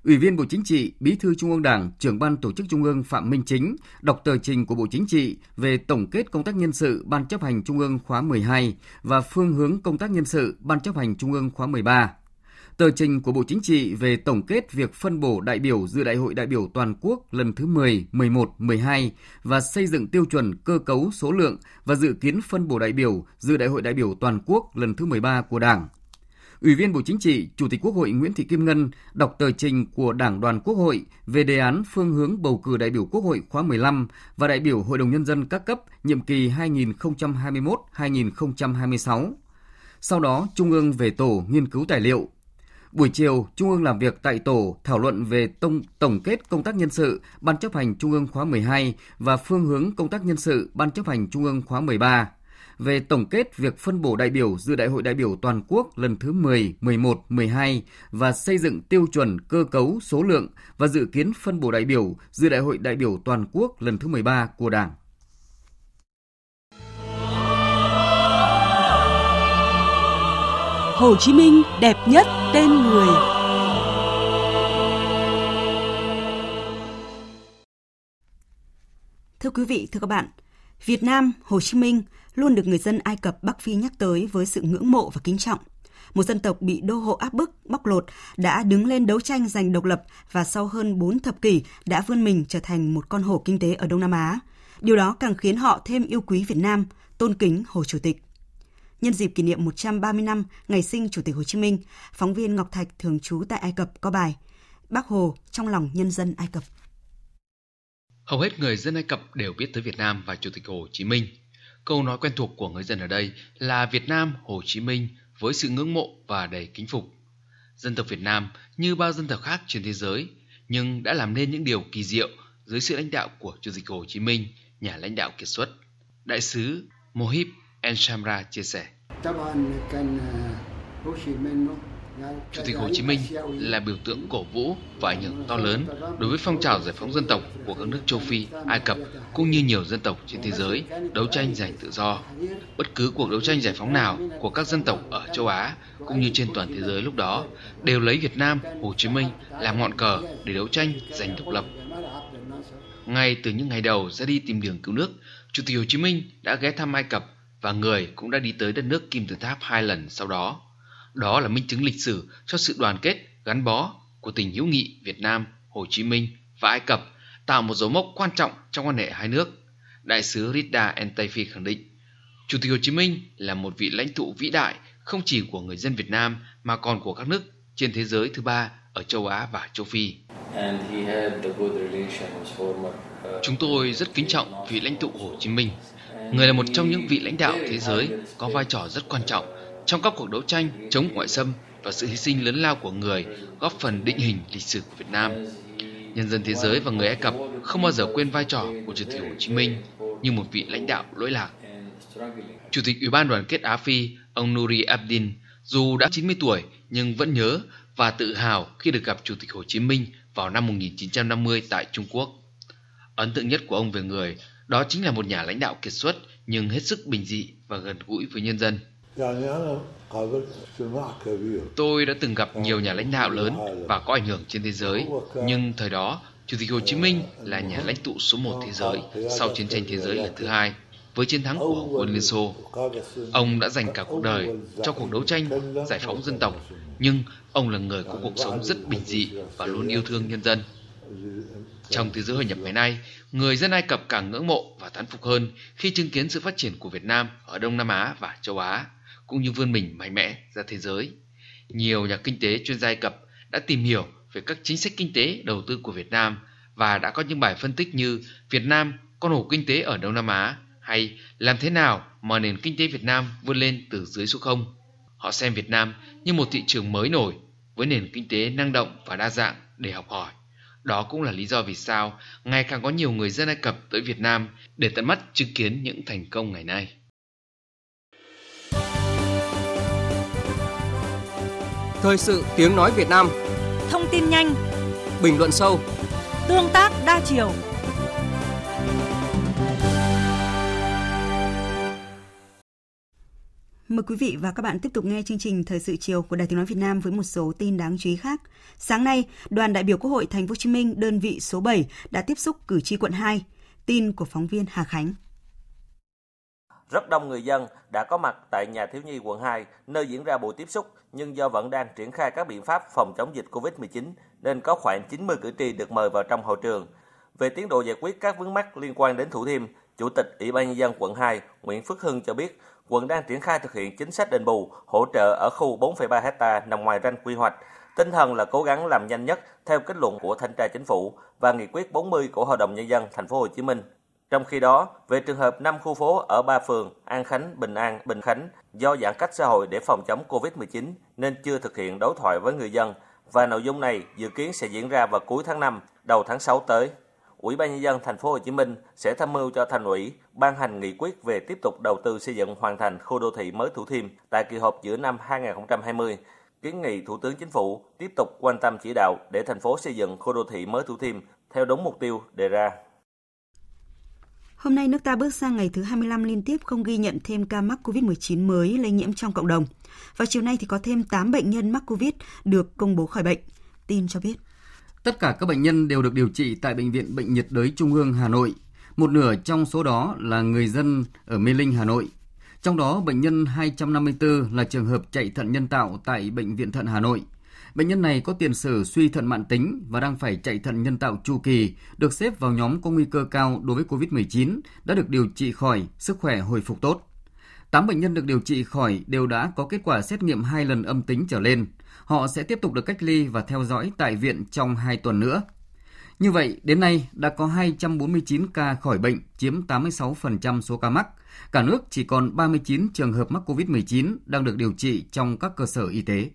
Ủy viên Bộ Chính trị, Bí thư Trung ương Đảng, trưởng ban tổ chức Trung ương Phạm Minh Chính đọc tờ trình của Bộ Chính trị về tổng kết công tác nhân sự Ban chấp hành Trung ương khóa 12 và phương hướng công tác nhân sự Ban chấp hành Trung ương khóa 13. Tờ trình của Bộ Chính trị về tổng kết việc phân bổ đại biểu dự Đại hội đại biểu toàn quốc lần thứ 10, 11, 12 và xây dựng tiêu chuẩn cơ cấu số lượng và dự kiến phân bổ đại biểu dự Đại hội đại biểu toàn quốc lần thứ 13 của Đảng. Ủy viên Bộ Chính trị, Chủ tịch Quốc hội Nguyễn Thị Kim Ngân đọc tờ trình của Đảng đoàn Quốc hội về đề án phương hướng bầu cử đại biểu Quốc hội khóa 15 và đại biểu Hội đồng Nhân dân các cấp nhiệm kỳ 2021-2026. Sau đó, Trung ương về tổ nghiên cứu tài liệu, Buổi chiều, Trung ương làm việc tại tổ thảo luận về tổng, tổng kết công tác nhân sự Ban chấp hành Trung ương khóa 12 và phương hướng công tác nhân sự Ban chấp hành Trung ương khóa 13 về tổng kết việc phân bổ đại biểu dự Đại hội đại biểu toàn quốc lần thứ 10, 11, 12 và xây dựng tiêu chuẩn cơ cấu số lượng và dự kiến phân bổ đại biểu dự Đại hội đại biểu toàn quốc lần thứ 13 của Đảng. Hồ Chí Minh đẹp nhất tên người. Thưa quý vị, thưa các bạn, Việt Nam, Hồ Chí Minh luôn được người dân Ai Cập Bắc Phi nhắc tới với sự ngưỡng mộ và kính trọng. Một dân tộc bị đô hộ áp bức, bóc lột đã đứng lên đấu tranh giành độc lập và sau hơn 4 thập kỷ đã vươn mình trở thành một con hổ kinh tế ở Đông Nam Á. Điều đó càng khiến họ thêm yêu quý Việt Nam, tôn kính Hồ Chủ tịch. Nhân dịp kỷ niệm 130 năm ngày sinh Chủ tịch Hồ Chí Minh, phóng viên Ngọc Thạch thường trú tại Ai Cập có bài Bác Hồ trong lòng nhân dân Ai Cập. Hầu hết người dân Ai Cập đều biết tới Việt Nam và Chủ tịch Hồ Chí Minh. Câu nói quen thuộc của người dân ở đây là Việt Nam, Hồ Chí Minh với sự ngưỡng mộ và đầy kính phục. Dân tộc Việt Nam như bao dân tộc khác trên thế giới, nhưng đã làm nên những điều kỳ diệu dưới sự lãnh đạo của Chủ tịch Hồ Chí Minh, nhà lãnh đạo kiệt xuất. Đại sứ Mohib Enshamra chia sẻ. Chủ tịch Hồ Chí Minh là biểu tượng cổ vũ và ảnh hưởng to lớn đối với phong trào giải phóng dân tộc của các nước châu Phi, Ai Cập cũng như nhiều dân tộc trên thế giới đấu tranh giành tự do. Bất cứ cuộc đấu tranh giải phóng nào của các dân tộc ở châu Á cũng như trên toàn thế giới lúc đó đều lấy Việt Nam, Hồ Chí Minh làm ngọn cờ để đấu tranh giành độc lập. Ngay từ những ngày đầu ra đi tìm đường cứu nước, Chủ tịch Hồ Chí Minh đã ghé thăm Ai Cập và người cũng đã đi tới đất nước Kim Tự Tháp hai lần sau đó. Đó là minh chứng lịch sử cho sự đoàn kết, gắn bó của tình hữu nghị Việt Nam, Hồ Chí Minh và Ai Cập, tạo một dấu mốc quan trọng trong quan hệ hai nước. Đại sứ Rida Entaifi khẳng định, Chủ tịch Hồ Chí Minh là một vị lãnh tụ vĩ đại không chỉ của người dân Việt Nam mà còn của các nước trên thế giới thứ ba ở châu Á và châu Phi. Chúng tôi rất kính trọng vị lãnh tụ Hồ Chí Minh. Người là một trong những vị lãnh đạo thế giới có vai trò rất quan trọng trong các cuộc đấu tranh chống ngoại xâm và sự hy sinh lớn lao của người góp phần định hình lịch sử của Việt Nam. Nhân dân thế giới và người Ai Cập không bao giờ quên vai trò của Chủ tịch Hồ Chí Minh như một vị lãnh đạo lỗi lạc. Chủ tịch Ủy ban Đoàn kết Á Phi, ông Nuri Abdin, dù đã 90 tuổi nhưng vẫn nhớ và tự hào khi được gặp Chủ tịch Hồ Chí Minh vào năm 1950 tại Trung Quốc. Ấn tượng nhất của ông về người đó chính là một nhà lãnh đạo kiệt xuất nhưng hết sức bình dị và gần gũi với nhân dân. Tôi đã từng gặp nhiều nhà lãnh đạo lớn và có ảnh hưởng trên thế giới, nhưng thời đó Chủ tịch Hồ Chí Minh là nhà lãnh tụ số một thế giới sau chiến tranh thế giới lần thứ hai. Với chiến thắng của quân Liên Xô. Ông đã dành cả cuộc đời cho cuộc đấu tranh giải phóng dân tộc, nhưng ông là người có cuộc sống rất bình dị và luôn yêu thương nhân dân. Trong thế giới hội nhập ngày nay, người dân Ai Cập càng ngưỡng mộ và thán phục hơn khi chứng kiến sự phát triển của Việt Nam ở Đông Nam Á và châu Á, cũng như vươn mình mạnh mẽ ra thế giới. Nhiều nhà kinh tế chuyên gia Ai Cập đã tìm hiểu về các chính sách kinh tế đầu tư của Việt Nam và đã có những bài phân tích như Việt Nam, con hổ kinh tế ở Đông Nam Á, hay làm thế nào mà nền kinh tế Việt Nam vươn lên từ dưới số không. Họ xem Việt Nam như một thị trường mới nổi với nền kinh tế năng động và đa dạng để học hỏi. Đó cũng là lý do vì sao ngày càng có nhiều người dân Ai Cập tới Việt Nam để tận mắt chứng kiến những thành công ngày nay. Thời sự tiếng nói Việt Nam Thông tin nhanh Bình luận sâu Tương tác đa chiều Mời quý vị và các bạn tiếp tục nghe chương trình Thời sự chiều của Đài Tiếng nói Việt Nam với một số tin đáng chú ý khác. Sáng nay, đoàn đại biểu Quốc hội Thành phố Hồ Chí Minh đơn vị số 7 đã tiếp xúc cử tri quận 2. Tin của phóng viên Hà Khánh. Rất đông người dân đã có mặt tại nhà thiếu nhi quận 2, nơi diễn ra buổi tiếp xúc, nhưng do vẫn đang triển khai các biện pháp phòng chống dịch COVID-19, nên có khoảng 90 cử tri được mời vào trong hội trường. Về tiến độ giải quyết các vướng mắc liên quan đến Thủ Thiêm, Chủ tịch Ủy ban nhân dân quận 2 Nguyễn Phước Hưng cho biết, quận đang triển khai thực hiện chính sách đền bù, hỗ trợ ở khu 4,3 ha nằm ngoài ranh quy hoạch. Tinh thần là cố gắng làm nhanh nhất theo kết luận của thanh tra chính phủ và nghị quyết 40 của Hội đồng nhân dân thành phố Hồ Chí Minh. Trong khi đó, về trường hợp 5 khu phố ở ba phường An Khánh, Bình An, Bình Khánh do giãn cách xã hội để phòng chống Covid-19 nên chưa thực hiện đối thoại với người dân và nội dung này dự kiến sẽ diễn ra vào cuối tháng 5, đầu tháng 6 tới. Ủy ban nhân dân thành phố Hồ Chí Minh sẽ tham mưu cho thành ủy ban hành nghị quyết về tiếp tục đầu tư xây dựng hoàn thành khu đô thị mới Thủ Thiêm tại kỳ họp giữa năm 2020. Kiến nghị Thủ tướng Chính phủ tiếp tục quan tâm chỉ đạo để thành phố xây dựng khu đô thị mới Thủ Thiêm theo đúng mục tiêu đề ra. Hôm nay nước ta bước sang ngày thứ 25 liên tiếp không ghi nhận thêm ca mắc COVID-19 mới lây nhiễm trong cộng đồng. Vào chiều nay thì có thêm 8 bệnh nhân mắc COVID được công bố khỏi bệnh. Tin cho biết. Tất cả các bệnh nhân đều được điều trị tại Bệnh viện Bệnh nhiệt đới Trung ương Hà Nội. Một nửa trong số đó là người dân ở Mê Linh, Hà Nội. Trong đó, bệnh nhân 254 là trường hợp chạy thận nhân tạo tại Bệnh viện Thận Hà Nội. Bệnh nhân này có tiền sử suy thận mạn tính và đang phải chạy thận nhân tạo chu kỳ, được xếp vào nhóm có nguy cơ cao đối với COVID-19, đã được điều trị khỏi, sức khỏe hồi phục tốt. 8 bệnh nhân được điều trị khỏi đều đã có kết quả xét nghiệm 2 lần âm tính trở lên. Họ sẽ tiếp tục được cách ly và theo dõi tại viện trong 2 tuần nữa. Như vậy, đến nay đã có 249 ca khỏi bệnh, chiếm 86% số ca mắc. Cả nước chỉ còn 39 trường hợp mắc COVID-19 đang được điều trị trong các cơ sở y tế.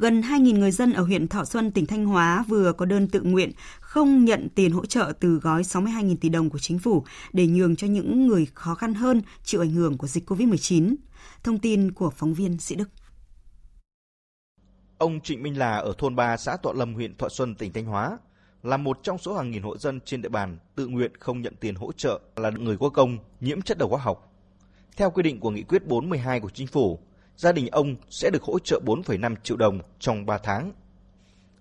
Gần 2.000 người dân ở huyện Thọ Xuân, tỉnh Thanh Hóa vừa có đơn tự nguyện không nhận tiền hỗ trợ từ gói 62.000 tỷ đồng của chính phủ để nhường cho những người khó khăn hơn chịu ảnh hưởng của dịch COVID-19. Thông tin của phóng viên Sĩ Đức. Ông Trịnh Minh Là ở thôn 3 xã Tọa Lâm huyện Thọ Xuân tỉnh Thanh Hóa là một trong số hàng nghìn hộ dân trên địa bàn tự nguyện không nhận tiền hỗ trợ là người có công nhiễm chất độc hóa học. Theo quy định của nghị quyết 412 của chính phủ, gia đình ông sẽ được hỗ trợ 4,5 triệu đồng trong 3 tháng.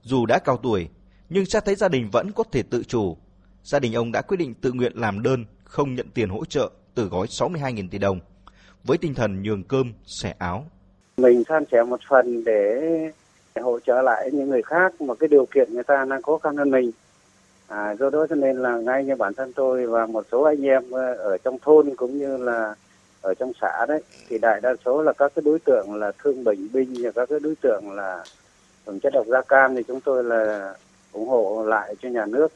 Dù đã cao tuổi, nhưng cha thấy gia đình vẫn có thể tự chủ. Gia đình ông đã quyết định tự nguyện làm đơn không nhận tiền hỗ trợ từ gói 62.000 tỷ đồng, với tinh thần nhường cơm, sẻ áo. Mình san sẻ một phần để hỗ trợ lại những người khác mà cái điều kiện người ta đang khó khăn hơn mình. À, do đó cho nên là ngay như bản thân tôi và một số anh em ờ, ở trong thôn cũng như là ở trong xã đấy thì đại đa số là các cái đối tượng là thương bệnh binh và các cái đối tượng là hưởng chất độc da cam thì chúng tôi là ủng hộ lại cho nhà nước.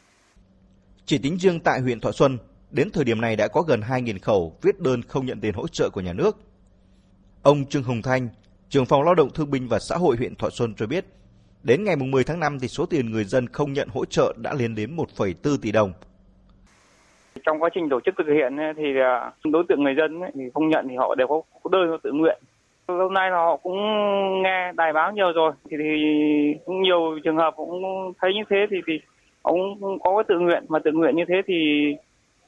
Chỉ tính riêng tại huyện Thọ Xuân, đến thời điểm này đã có gần 2.000 khẩu viết đơn không nhận tiền hỗ trợ của nhà nước. Ông Trương Hồng Thanh, trưởng phòng lao động thương binh và xã hội huyện Thọ Xuân cho biết, đến ngày 10 tháng 5 thì số tiền người dân không nhận hỗ trợ đã lên đến 1,4 tỷ đồng. Trong quá trình tổ chức thực hiện thì à, đối tượng người dân thì không nhận thì họ đều có đơn tự nguyện. Lâu nay là họ cũng nghe đài báo nhiều rồi thì, thì cũng nhiều trường hợp cũng thấy như thế thì thì ông có cái tự nguyện mà tự nguyện như thế thì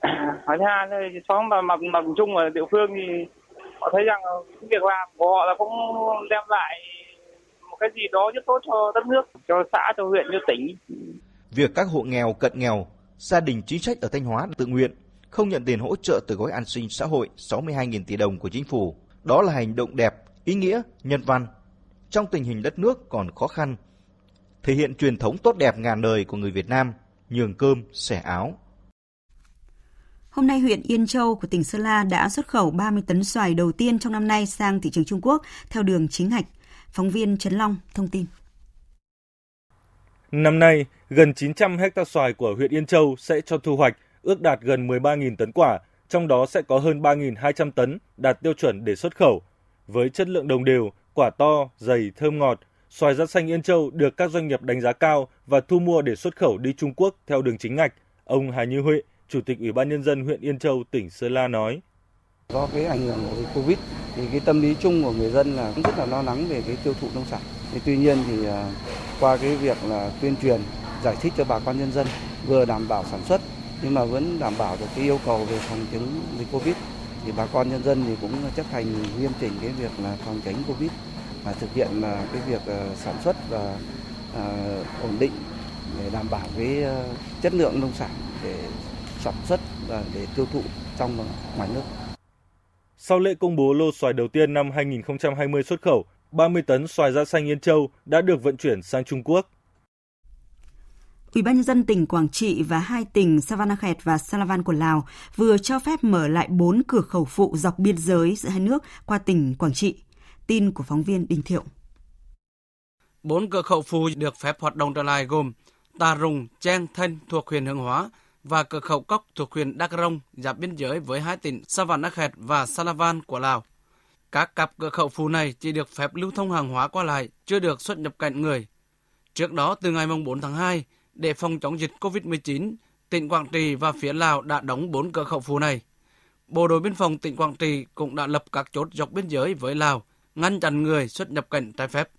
nói thứ hai xóm và mặt mặt chung ở địa phương thì họ thấy rằng việc làm của họ là cũng đem lại một cái gì đó rất tốt cho đất nước, cho xã, cho huyện, cho tỉnh. Việc các hộ nghèo, cận nghèo gia đình chính sách ở Thanh Hóa tự nguyện không nhận tiền hỗ trợ từ gói an sinh xã hội 62.000 tỷ đồng của chính phủ. Đó là hành động đẹp, ý nghĩa, nhân văn. Trong tình hình đất nước còn khó khăn, thể hiện truyền thống tốt đẹp ngàn đời của người Việt Nam, nhường cơm, sẻ áo. Hôm nay huyện Yên Châu của tỉnh Sơn La đã xuất khẩu 30 tấn xoài đầu tiên trong năm nay sang thị trường Trung Quốc theo đường chính ngạch. Phóng viên Trấn Long thông tin. Năm nay, gần 900 hecta xoài của huyện Yên Châu sẽ cho thu hoạch, ước đạt gần 13.000 tấn quả, trong đó sẽ có hơn 3.200 tấn đạt tiêu chuẩn để xuất khẩu. Với chất lượng đồng đều, quả to, dày, thơm ngọt, xoài da xanh Yên Châu được các doanh nghiệp đánh giá cao và thu mua để xuất khẩu đi Trung Quốc theo đường chính ngạch. Ông Hà Như Huệ, Chủ tịch Ủy ban Nhân dân huyện Yên Châu, tỉnh Sơn La nói. Do cái ảnh hưởng của Covid thì cái tâm lý chung của người dân là cũng rất là lo lắng về cái tiêu thụ nông sản. Thì tuy nhiên thì à, qua cái việc là tuyên truyền giải thích cho bà con nhân dân vừa đảm bảo sản xuất nhưng mà vẫn đảm bảo được cái yêu cầu về phòng chống dịch Covid thì bà con nhân dân thì cũng chấp hành nghiêm chỉnh cái việc là phòng tránh covid và thực hiện là cái việc à, sản xuất và à, ổn định để đảm bảo cái chất lượng nông sản để sản xuất và để tiêu thụ trong và ngoài nước. Sau lễ công bố lô xoài đầu tiên năm 2020 xuất khẩu, 30 tấn xoài da xanh Yên Châu đã được vận chuyển sang Trung Quốc. Ủy ban nhân dân tỉnh Quảng Trị và hai tỉnh Savanakhet và Salavan của Lào vừa cho phép mở lại 4 cửa khẩu phụ dọc biên giới giữa hai nước qua tỉnh Quảng Trị. Tin của phóng viên Đinh Thiệu. Bốn cửa khẩu phụ được phép hoạt động trở lại gồm Tà Rùng, Trang Thanh thuộc huyện Hương Hóa và cửa khẩu Cốc thuộc huyện Đắk Rông giáp biên giới với hai tỉnh Savanakhet và Salavan của Lào. Các cặp cửa khẩu phụ này chỉ được phép lưu thông hàng hóa qua lại, chưa được xuất nhập cảnh người. Trước đó, từ ngày 4 tháng 2, để phòng chống dịch COVID-19, tỉnh Quảng Trị và phía Lào đã đóng 4 cửa khẩu phụ này. Bộ đội biên phòng tỉnh Quảng Trị cũng đã lập các chốt dọc biên giới với Lào, ngăn chặn người xuất nhập cảnh trái phép.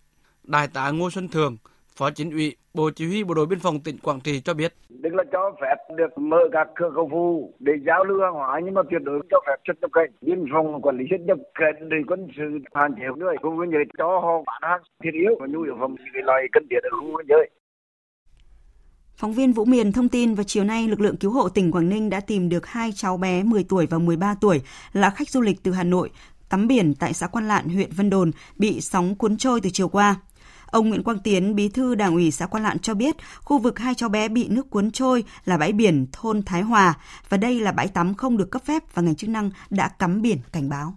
Đại tá Ngô Xuân Thường, Phó Chính ủy Bộ Chỉ huy Bộ đội Biên phòng tỉnh Quảng Trị cho biết. Tức là cho phép được mở các cửa khẩu phụ để giao lưu hàng hóa nhưng mà tuyệt đối cho phép xuất nhập cảnh. Biên phòng quản lý xuất nhập cảnh để quân sự hạn chế nữa cùng với giới cho họ bán hàng thiết yếu và nhu yếu phẩm những loại cần thiết ở khu biên giới. Phóng viên Vũ Miền thông tin vào chiều nay, lực lượng cứu hộ tỉnh Quảng Ninh đã tìm được hai cháu bé 10 tuổi và 13 tuổi là khách du lịch từ Hà Nội tắm biển tại xã Quan Lạn, huyện Vân Đồn bị sóng cuốn trôi từ chiều qua. Ông Nguyễn Quang Tiến, bí thư Đảng ủy xã Quan Lạn cho biết, khu vực hai cháu bé bị nước cuốn trôi là bãi biển thôn Thái Hòa và đây là bãi tắm không được cấp phép và ngành chức năng đã cắm biển cảnh báo.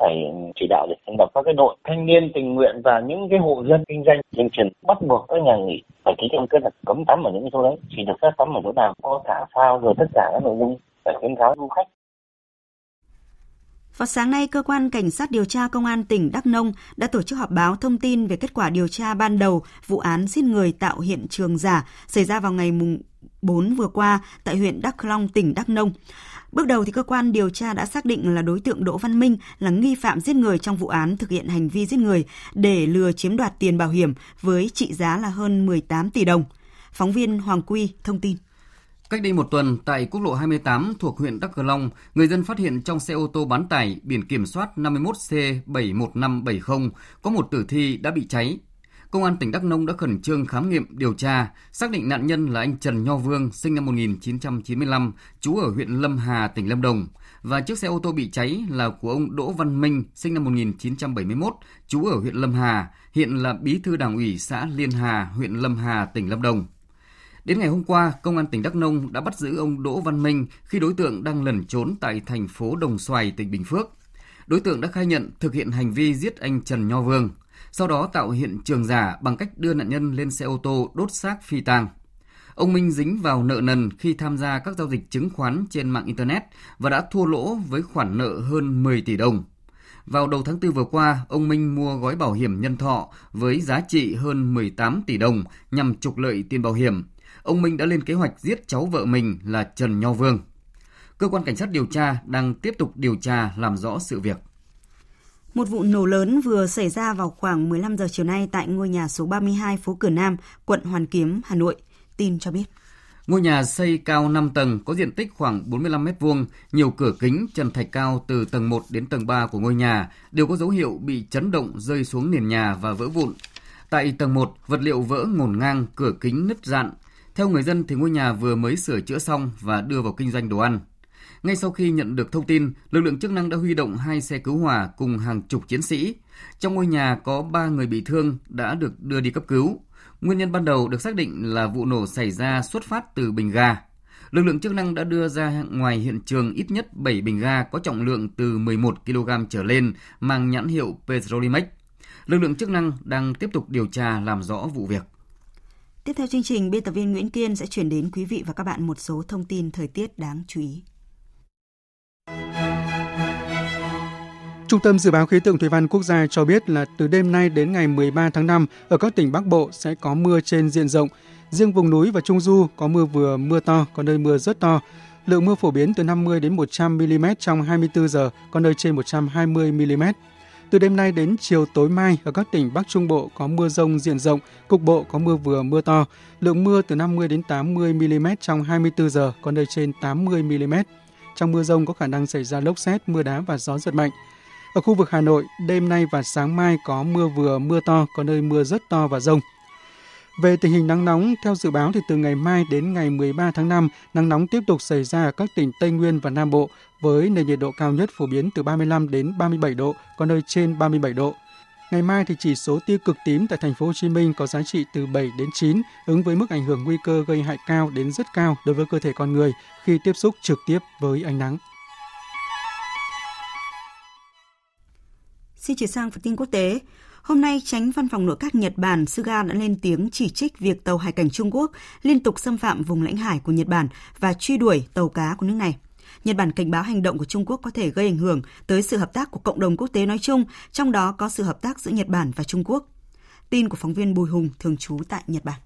Phải chỉ đạo để thành lập các cái đội thanh niên tình nguyện và những cái hộ dân kinh doanh tuyên truyền bắt buộc các nhà nghỉ phải ký cam kết là cấm tắm ở những chỗ đấy. Chỉ được phép tắm ở chỗ nào có cả phao rồi tất cả các nội dung phải khuyến cáo du khách vào sáng nay, cơ quan cảnh sát điều tra công an tỉnh Đắk Nông đã tổ chức họp báo thông tin về kết quả điều tra ban đầu vụ án giết người tạo hiện trường giả xảy ra vào ngày 4 vừa qua tại huyện Đắk Long, tỉnh Đắk Nông. Bước đầu thì cơ quan điều tra đã xác định là đối tượng Đỗ Văn Minh là nghi phạm giết người trong vụ án thực hiện hành vi giết người để lừa chiếm đoạt tiền bảo hiểm với trị giá là hơn 18 tỷ đồng. Phóng viên Hoàng Quy thông tin. Cách đây một tuần, tại quốc lộ 28 thuộc huyện Đắk Cờ Long, người dân phát hiện trong xe ô tô bán tải biển kiểm soát 51C71570 có một tử thi đã bị cháy. Công an tỉnh Đắk Nông đã khẩn trương khám nghiệm điều tra, xác định nạn nhân là anh Trần Nho Vương, sinh năm 1995, trú ở huyện Lâm Hà, tỉnh Lâm Đồng, và chiếc xe ô tô bị cháy là của ông Đỗ Văn Minh, sinh năm 1971, trú ở huyện Lâm Hà, hiện là bí thư đảng ủy xã Liên Hà, huyện Lâm Hà, tỉnh Lâm Đồng. Đến ngày hôm qua, Công an tỉnh Đắk Nông đã bắt giữ ông Đỗ Văn Minh khi đối tượng đang lẩn trốn tại thành phố Đồng Xoài, tỉnh Bình Phước. Đối tượng đã khai nhận thực hiện hành vi giết anh Trần Nho Vương, sau đó tạo hiện trường giả bằng cách đưa nạn nhân lên xe ô tô đốt xác phi tang. Ông Minh dính vào nợ nần khi tham gia các giao dịch chứng khoán trên mạng Internet và đã thua lỗ với khoản nợ hơn 10 tỷ đồng. Vào đầu tháng 4 vừa qua, ông Minh mua gói bảo hiểm nhân thọ với giá trị hơn 18 tỷ đồng nhằm trục lợi tiền bảo hiểm ông Minh đã lên kế hoạch giết cháu vợ mình là Trần Nho Vương. Cơ quan cảnh sát điều tra đang tiếp tục điều tra làm rõ sự việc. Một vụ nổ lớn vừa xảy ra vào khoảng 15 giờ chiều nay tại ngôi nhà số 32 phố Cửa Nam, quận Hoàn Kiếm, Hà Nội. Tin cho biết. Ngôi nhà xây cao 5 tầng có diện tích khoảng 45 m2, nhiều cửa kính, trần thạch cao từ tầng 1 đến tầng 3 của ngôi nhà đều có dấu hiệu bị chấn động rơi xuống nền nhà và vỡ vụn. Tại tầng 1, vật liệu vỡ ngổn ngang, cửa kính nứt dạn, theo người dân thì ngôi nhà vừa mới sửa chữa xong và đưa vào kinh doanh đồ ăn. Ngay sau khi nhận được thông tin, lực lượng chức năng đã huy động hai xe cứu hỏa cùng hàng chục chiến sĩ. Trong ngôi nhà có 3 người bị thương đã được đưa đi cấp cứu. Nguyên nhân ban đầu được xác định là vụ nổ xảy ra xuất phát từ bình ga. Lực lượng chức năng đã đưa ra ngoài hiện trường ít nhất 7 bình ga có trọng lượng từ 11 kg trở lên mang nhãn hiệu Petrolimex. Lực lượng chức năng đang tiếp tục điều tra làm rõ vụ việc. Tiếp theo chương trình, biên tập viên Nguyễn Kiên sẽ chuyển đến quý vị và các bạn một số thông tin thời tiết đáng chú ý. Trung tâm Dự báo Khí tượng Thủy văn Quốc gia cho biết là từ đêm nay đến ngày 13 tháng 5, ở các tỉnh Bắc Bộ sẽ có mưa trên diện rộng. Riêng vùng núi và Trung Du có mưa vừa, mưa to, có nơi mưa rất to. Lượng mưa phổ biến từ 50 đến 100 mm trong 24 giờ, có nơi trên 120 mm. Từ đêm nay đến chiều tối mai ở các tỉnh Bắc Trung Bộ có mưa rông diện rộng, cục bộ có mưa vừa mưa to, lượng mưa từ 50 đến 80 mm trong 24 giờ, có nơi trên 80 mm. Trong mưa rông có khả năng xảy ra lốc xét, mưa đá và gió giật mạnh. Ở khu vực Hà Nội, đêm nay và sáng mai có mưa vừa, mưa to, có nơi mưa rất to và rông. Về tình hình nắng nóng, theo dự báo thì từ ngày mai đến ngày 13 tháng 5, nắng nóng tiếp tục xảy ra ở các tỉnh Tây Nguyên và Nam Bộ với nền nhiệt độ cao nhất phổ biến từ 35 đến 37 độ, có nơi trên 37 độ. Ngày mai thì chỉ số tia cực tím tại thành phố Hồ Chí Minh có giá trị từ 7 đến 9, ứng với mức ảnh hưởng nguy cơ gây hại cao đến rất cao đối với cơ thể con người khi tiếp xúc trực tiếp với ánh nắng. Xin chuyển sang phần tin quốc tế. Hôm nay, tránh văn phòng nội các Nhật Bản Suga đã lên tiếng chỉ trích việc tàu hải cảnh Trung Quốc liên tục xâm phạm vùng lãnh hải của Nhật Bản và truy đuổi tàu cá của nước này. Nhật Bản cảnh báo hành động của Trung Quốc có thể gây ảnh hưởng tới sự hợp tác của cộng đồng quốc tế nói chung, trong đó có sự hợp tác giữa Nhật Bản và Trung Quốc. Tin của phóng viên Bùi Hùng thường trú tại Nhật Bản.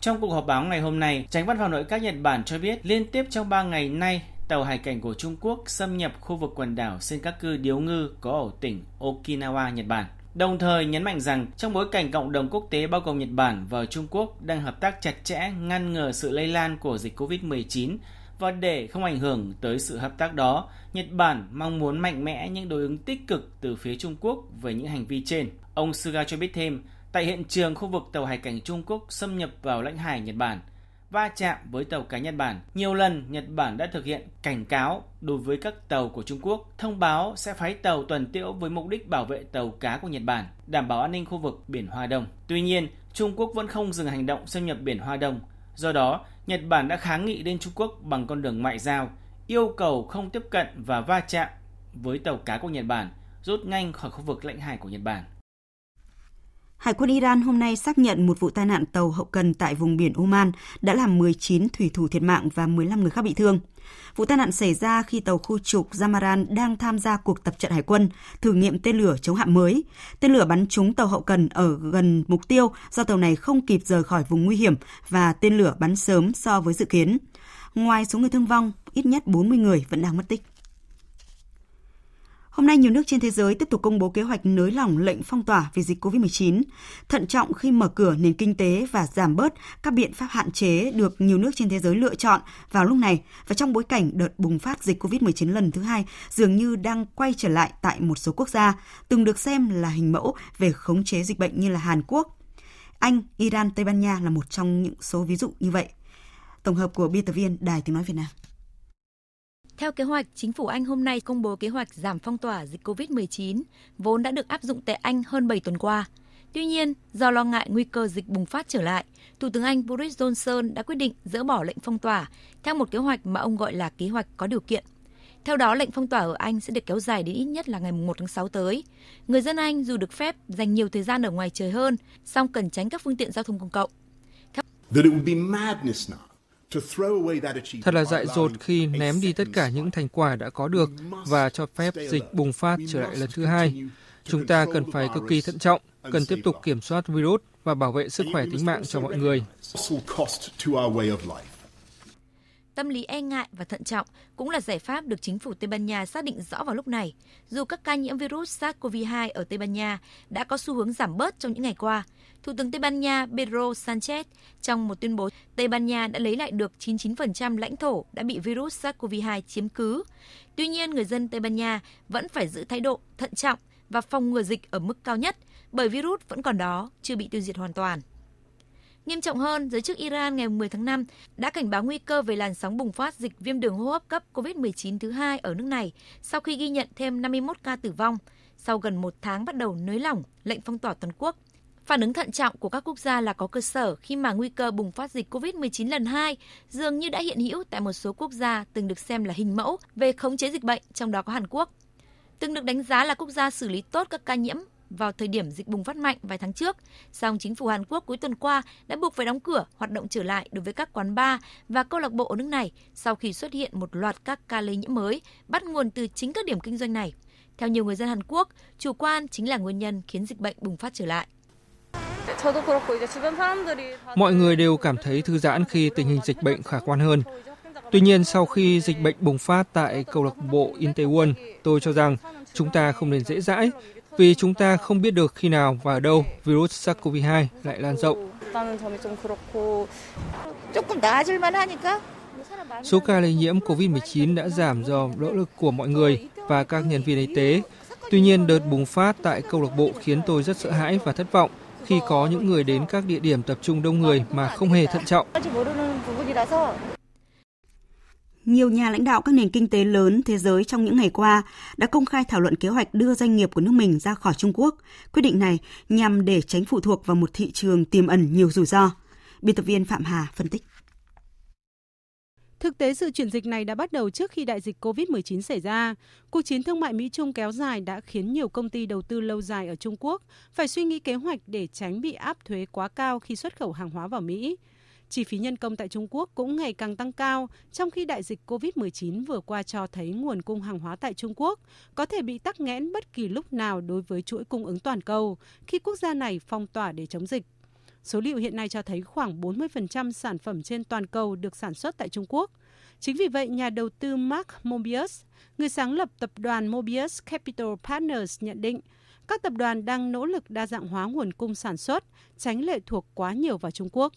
Trong cuộc họp báo ngày hôm nay, tránh văn phòng nội các Nhật Bản cho biết liên tiếp trong 3 ngày nay, tàu hải cảnh của Trung Quốc xâm nhập khu vực quần đảo Senkaku Điếu Ngư có ở tỉnh Okinawa, Nhật Bản. Đồng thời nhấn mạnh rằng trong bối cảnh cộng đồng quốc tế bao gồm Nhật Bản và Trung Quốc đang hợp tác chặt chẽ ngăn ngừa sự lây lan của dịch COVID-19 và để không ảnh hưởng tới sự hợp tác đó, Nhật Bản mong muốn mạnh mẽ những đối ứng tích cực từ phía Trung Quốc về những hành vi trên. Ông Suga cho biết thêm, tại hiện trường khu vực tàu hải cảnh Trung Quốc xâm nhập vào lãnh hải Nhật Bản, va chạm với tàu cá Nhật Bản. Nhiều lần Nhật Bản đã thực hiện cảnh cáo đối với các tàu của Trung Quốc, thông báo sẽ phái tàu tuần tiễu với mục đích bảo vệ tàu cá của Nhật Bản, đảm bảo an ninh khu vực biển Hoa Đông. Tuy nhiên, Trung Quốc vẫn không dừng hành động xâm nhập biển Hoa Đông. Do đó, Nhật Bản đã kháng nghị lên Trung Quốc bằng con đường ngoại giao, yêu cầu không tiếp cận và va chạm với tàu cá của Nhật Bản, rút nhanh khỏi khu vực lãnh hải của Nhật Bản. Hải quân Iran hôm nay xác nhận một vụ tai nạn tàu hậu cần tại vùng biển Oman đã làm 19 thủy thủ thiệt mạng và 15 người khác bị thương. Vụ tai nạn xảy ra khi tàu khu trục Zamaran đang tham gia cuộc tập trận hải quân thử nghiệm tên lửa chống hạm mới. Tên lửa bắn trúng tàu hậu cần ở gần mục tiêu do tàu này không kịp rời khỏi vùng nguy hiểm và tên lửa bắn sớm so với dự kiến. Ngoài số người thương vong, ít nhất 40 người vẫn đang mất tích. Hôm nay, nhiều nước trên thế giới tiếp tục công bố kế hoạch nới lỏng lệnh phong tỏa vì dịch COVID-19, thận trọng khi mở cửa nền kinh tế và giảm bớt các biện pháp hạn chế được nhiều nước trên thế giới lựa chọn vào lúc này và trong bối cảnh đợt bùng phát dịch COVID-19 lần thứ hai dường như đang quay trở lại tại một số quốc gia từng được xem là hình mẫu về khống chế dịch bệnh như là Hàn Quốc, Anh, Iran, Tây Ban Nha là một trong những số ví dụ như vậy. Tổng hợp của biên tập viên Đài Tiếng Nói Việt Nam. Theo kế hoạch, chính phủ Anh hôm nay công bố kế hoạch giảm phong tỏa dịch COVID-19, vốn đã được áp dụng tại Anh hơn 7 tuần qua. Tuy nhiên, do lo ngại nguy cơ dịch bùng phát trở lại, Thủ tướng Anh Boris Johnson đã quyết định dỡ bỏ lệnh phong tỏa theo một kế hoạch mà ông gọi là kế hoạch có điều kiện. Theo đó, lệnh phong tỏa ở Anh sẽ được kéo dài đến ít nhất là ngày 1 tháng 6 tới. Người dân Anh dù được phép dành nhiều thời gian ở ngoài trời hơn, song cần tránh các phương tiện giao thông công cộng. Theo... Thật là dại dột khi ném đi tất cả những thành quả đã có được và cho phép dịch bùng phát trở lại lần thứ hai. Chúng ta cần phải cực kỳ thận trọng, cần tiếp tục kiểm soát virus và bảo vệ sức khỏe tính mạng cho mọi người. Tâm lý e ngại và thận trọng cũng là giải pháp được chính phủ Tây Ban Nha xác định rõ vào lúc này. Dù các ca nhiễm virus SARS-CoV-2 ở Tây Ban Nha đã có xu hướng giảm bớt trong những ngày qua, Thủ tướng Tây Ban Nha Pedro Sanchez trong một tuyên bố Tây Ban Nha đã lấy lại được 99% lãnh thổ đã bị virus SARS-CoV-2 chiếm cứ. Tuy nhiên, người dân Tây Ban Nha vẫn phải giữ thái độ thận trọng và phòng ngừa dịch ở mức cao nhất bởi virus vẫn còn đó, chưa bị tiêu diệt hoàn toàn. Nghiêm trọng hơn, giới chức Iran ngày 10 tháng 5 đã cảnh báo nguy cơ về làn sóng bùng phát dịch viêm đường hô hấp cấp COVID-19 thứ hai ở nước này sau khi ghi nhận thêm 51 ca tử vong sau gần một tháng bắt đầu nới lỏng lệnh phong tỏa toàn quốc. Phản ứng thận trọng của các quốc gia là có cơ sở khi mà nguy cơ bùng phát dịch COVID-19 lần 2 dường như đã hiện hữu tại một số quốc gia từng được xem là hình mẫu về khống chế dịch bệnh, trong đó có Hàn Quốc. Từng được đánh giá là quốc gia xử lý tốt các ca nhiễm vào thời điểm dịch bùng phát mạnh vài tháng trước, song chính phủ Hàn Quốc cuối tuần qua đã buộc phải đóng cửa hoạt động trở lại đối với các quán bar và câu lạc bộ ở nước này sau khi xuất hiện một loạt các ca lây nhiễm mới bắt nguồn từ chính các điểm kinh doanh này. Theo nhiều người dân Hàn Quốc, chủ quan chính là nguyên nhân khiến dịch bệnh bùng phát trở lại. Mọi người đều cảm thấy thư giãn khi tình hình dịch bệnh khả quan hơn. Tuy nhiên, sau khi dịch bệnh bùng phát tại câu lạc bộ Itaewon, tôi cho rằng chúng ta không nên dễ dãi vì chúng ta không biết được khi nào và ở đâu virus SARS-CoV-2 lại lan rộng. Số ca lây nhiễm COVID-19 đã giảm do nỗ lực của mọi người và các nhân viên y tế. Tuy nhiên, đợt bùng phát tại câu lạc bộ khiến tôi rất sợ hãi và thất vọng khi có những người đến các địa điểm tập trung đông người mà không hề thận trọng. Nhiều nhà lãnh đạo các nền kinh tế lớn thế giới trong những ngày qua đã công khai thảo luận kế hoạch đưa doanh nghiệp của nước mình ra khỏi Trung Quốc. Quyết định này nhằm để tránh phụ thuộc vào một thị trường tiềm ẩn nhiều rủi ro. Biên tập viên Phạm Hà phân tích. Thực tế, sự chuyển dịch này đã bắt đầu trước khi đại dịch COVID-19 xảy ra. Cuộc chiến thương mại Mỹ-Trung kéo dài đã khiến nhiều công ty đầu tư lâu dài ở Trung Quốc phải suy nghĩ kế hoạch để tránh bị áp thuế quá cao khi xuất khẩu hàng hóa vào Mỹ. Chi phí nhân công tại Trung Quốc cũng ngày càng tăng cao, trong khi đại dịch COVID-19 vừa qua cho thấy nguồn cung hàng hóa tại Trung Quốc có thể bị tắc nghẽn bất kỳ lúc nào đối với chuỗi cung ứng toàn cầu khi quốc gia này phong tỏa để chống dịch. Số liệu hiện nay cho thấy khoảng 40% sản phẩm trên toàn cầu được sản xuất tại Trung Quốc. Chính vì vậy, nhà đầu tư Mark Mobius, người sáng lập tập đoàn Mobius Capital Partners nhận định, các tập đoàn đang nỗ lực đa dạng hóa nguồn cung sản xuất, tránh lệ thuộc quá nhiều vào Trung Quốc.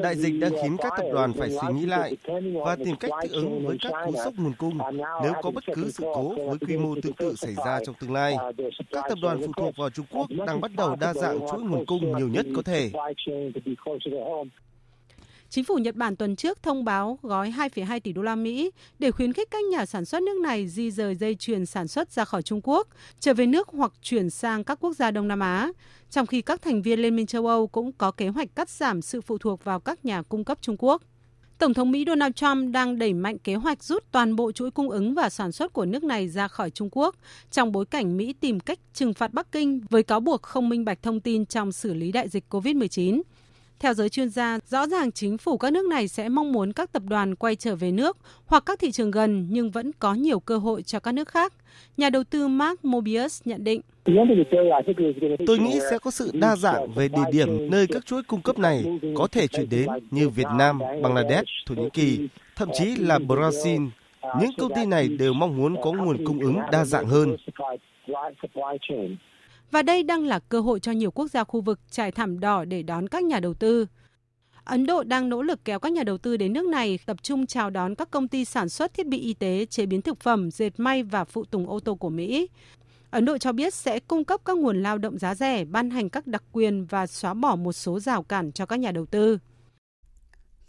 Đại dịch đã khiến các tập đoàn phải suy nghĩ lại và tìm cách thích ứng với các cú sốc nguồn cung nếu có bất cứ sự cố với quy mô tương tự xảy ra trong tương lai. Các tập đoàn phụ thuộc vào Trung Quốc đang bắt đầu đa dạng chuỗi nguồn cung nhiều nhất có thể. Chính phủ Nhật Bản tuần trước thông báo gói 2,2 tỷ đô la Mỹ để khuyến khích các nhà sản xuất nước này di rời dây chuyền sản xuất ra khỏi Trung Quốc, trở về nước hoặc chuyển sang các quốc gia Đông Nam Á, trong khi các thành viên Liên minh châu Âu cũng có kế hoạch cắt giảm sự phụ thuộc vào các nhà cung cấp Trung Quốc. Tổng thống Mỹ Donald Trump đang đẩy mạnh kế hoạch rút toàn bộ chuỗi cung ứng và sản xuất của nước này ra khỏi Trung Quốc trong bối cảnh Mỹ tìm cách trừng phạt Bắc Kinh với cáo buộc không minh bạch thông tin trong xử lý đại dịch COVID-19. Theo giới chuyên gia, rõ ràng chính phủ các nước này sẽ mong muốn các tập đoàn quay trở về nước hoặc các thị trường gần nhưng vẫn có nhiều cơ hội cho các nước khác. Nhà đầu tư Mark Mobius nhận định. Tôi nghĩ sẽ có sự đa dạng về địa điểm nơi các chuỗi cung cấp này có thể chuyển đến như Việt Nam, Bangladesh, Thổ Nhĩ Kỳ, thậm chí là Brazil. Những công ty này đều mong muốn có nguồn cung ứng đa dạng hơn. Và đây đang là cơ hội cho nhiều quốc gia khu vực trải thảm đỏ để đón các nhà đầu tư. Ấn Độ đang nỗ lực kéo các nhà đầu tư đến nước này tập trung chào đón các công ty sản xuất thiết bị y tế, chế biến thực phẩm, dệt may và phụ tùng ô tô của Mỹ. Ấn Độ cho biết sẽ cung cấp các nguồn lao động giá rẻ, ban hành các đặc quyền và xóa bỏ một số rào cản cho các nhà đầu tư.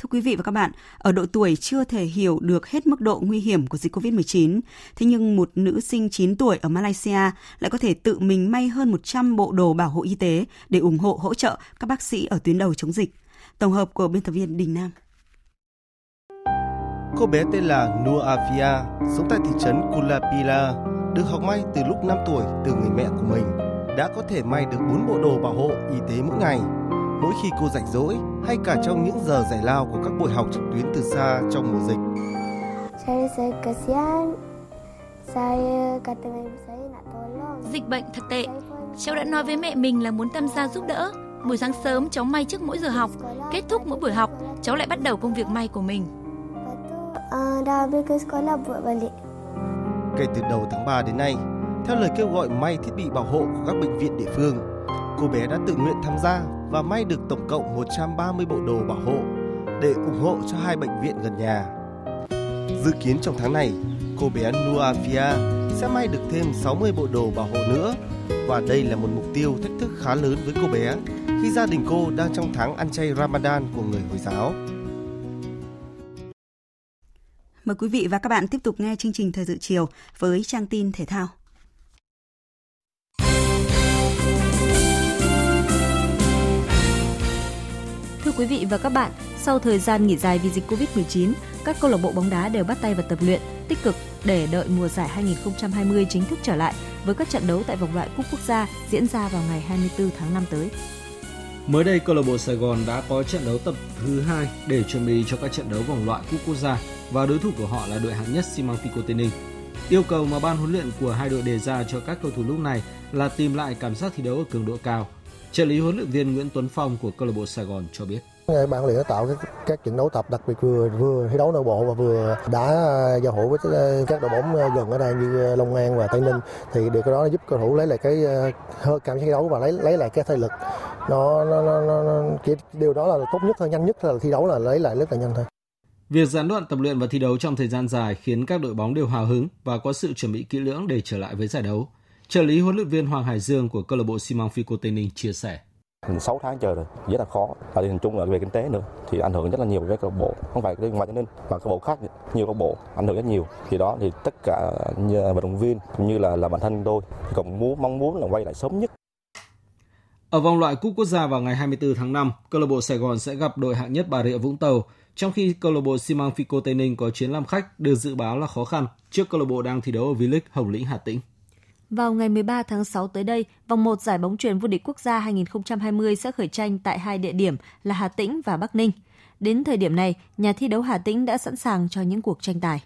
Thưa quý vị và các bạn, ở độ tuổi chưa thể hiểu được hết mức độ nguy hiểm của dịch COVID-19, thế nhưng một nữ sinh 9 tuổi ở Malaysia lại có thể tự mình may hơn 100 bộ đồ bảo hộ y tế để ủng hộ hỗ trợ các bác sĩ ở tuyến đầu chống dịch. Tổng hợp của biên tập viên Đình Nam. Cô bé tên là nua Afia, sống tại thị trấn Kulapila, được học may từ lúc 5 tuổi từ người mẹ của mình, đã có thể may được 4 bộ đồ bảo hộ y tế mỗi ngày mỗi khi cô rảnh rỗi hay cả trong những giờ giải lao của các buổi học trực tuyến từ xa trong mùa dịch. Dịch bệnh thật tệ. Cháu đã nói với mẹ mình là muốn tham gia giúp đỡ. Buổi sáng sớm cháu may trước mỗi giờ học, kết thúc mỗi buổi học, cháu lại bắt đầu công việc may của mình. Kể từ đầu tháng 3 đến nay, theo lời kêu gọi may thiết bị bảo hộ của các bệnh viện địa phương, cô bé đã tự nguyện tham gia và may được tổng cộng 130 bộ đồ bảo hộ để ủng hộ cho hai bệnh viện gần nhà. Dự kiến trong tháng này, cô bé Nuafia sẽ may được thêm 60 bộ đồ bảo hộ nữa và đây là một mục tiêu thách thức khá lớn với cô bé khi gia đình cô đang trong tháng ăn chay Ramadan của người Hồi giáo. Mời quý vị và các bạn tiếp tục nghe chương trình Thời sự chiều với trang tin thể thao. Quý vị và các bạn, sau thời gian nghỉ dài vì dịch Covid-19, các câu lạc bộ bóng đá đều bắt tay vào tập luyện tích cực để đợi mùa giải 2020 chính thức trở lại với các trận đấu tại vòng loại cúp quốc gia diễn ra vào ngày 24 tháng 5 tới. Mới đây, câu lạc bộ Sài Gòn đã có trận đấu tập thứ hai để chuẩn bị cho các trận đấu vòng loại cúp quốc gia và đối thủ của họ là đội hạng nhất Xi Măng Tây Ninh. Yêu cầu mà ban huấn luyện của hai đội đề ra cho các cầu thủ lúc này là tìm lại cảm giác thi đấu ở cường độ cao Trợ lý huấn luyện viên Nguyễn Tuấn Phong của câu lạc bộ Sài Gòn cho biết. Ban luyện đã tạo các, các trận đấu tập đặc biệt vừa vừa thi đấu nội bộ và vừa đã à, giao hữu với à, các đội bóng à, gần ở đây như Long An và Tây Ninh thì điều đó giúp cầu thủ lấy lại cái cảm giác thi đấu và lấy lấy lại cái thể lực. Nó, nó, nó, nó, nó cái điều đó là tốt nhất thôi, nhanh nhất là thi đấu là lấy lại rất là nhanh thôi. Việc gián đoạn tập luyện và thi đấu trong thời gian dài khiến các đội bóng đều hào hứng và có sự chuẩn bị kỹ lưỡng để trở lại với giải đấu. Trợ lý huấn luyện viên Hoàng Hải Dương của câu lạc bộ Xi măng Fico Tây Ninh chia sẻ. Mình 6 tháng chờ rồi, rất là khó. Và nhìn chung là về kinh tế nữa thì ảnh hưởng rất là nhiều với câu bộ, không phải riêng ngoài cho nên mà câu bộ khác nhiều câu bộ ảnh hưởng rất nhiều. Thì đó thì tất cả vận động viên cũng như là là bản thân tôi thì cũng muốn mong muốn là quay lại sớm nhất. Ở vòng loại cúp quốc gia vào ngày 24 tháng 5, câu lạc bộ Sài Gòn sẽ gặp đội hạng nhất Bà Rịa Vũng Tàu, trong khi câu lạc bộ xi măng Fico Tây Ninh có chuyến làm khách được dự báo là khó khăn trước câu lạc bộ đang thi đấu ở V-League Hồng Lĩnh Hà Tĩnh. Vào ngày 13 tháng 6 tới đây, vòng 1 giải bóng truyền vô địch quốc gia 2020 sẽ khởi tranh tại hai địa điểm là Hà Tĩnh và Bắc Ninh. Đến thời điểm này, nhà thi đấu Hà Tĩnh đã sẵn sàng cho những cuộc tranh tài.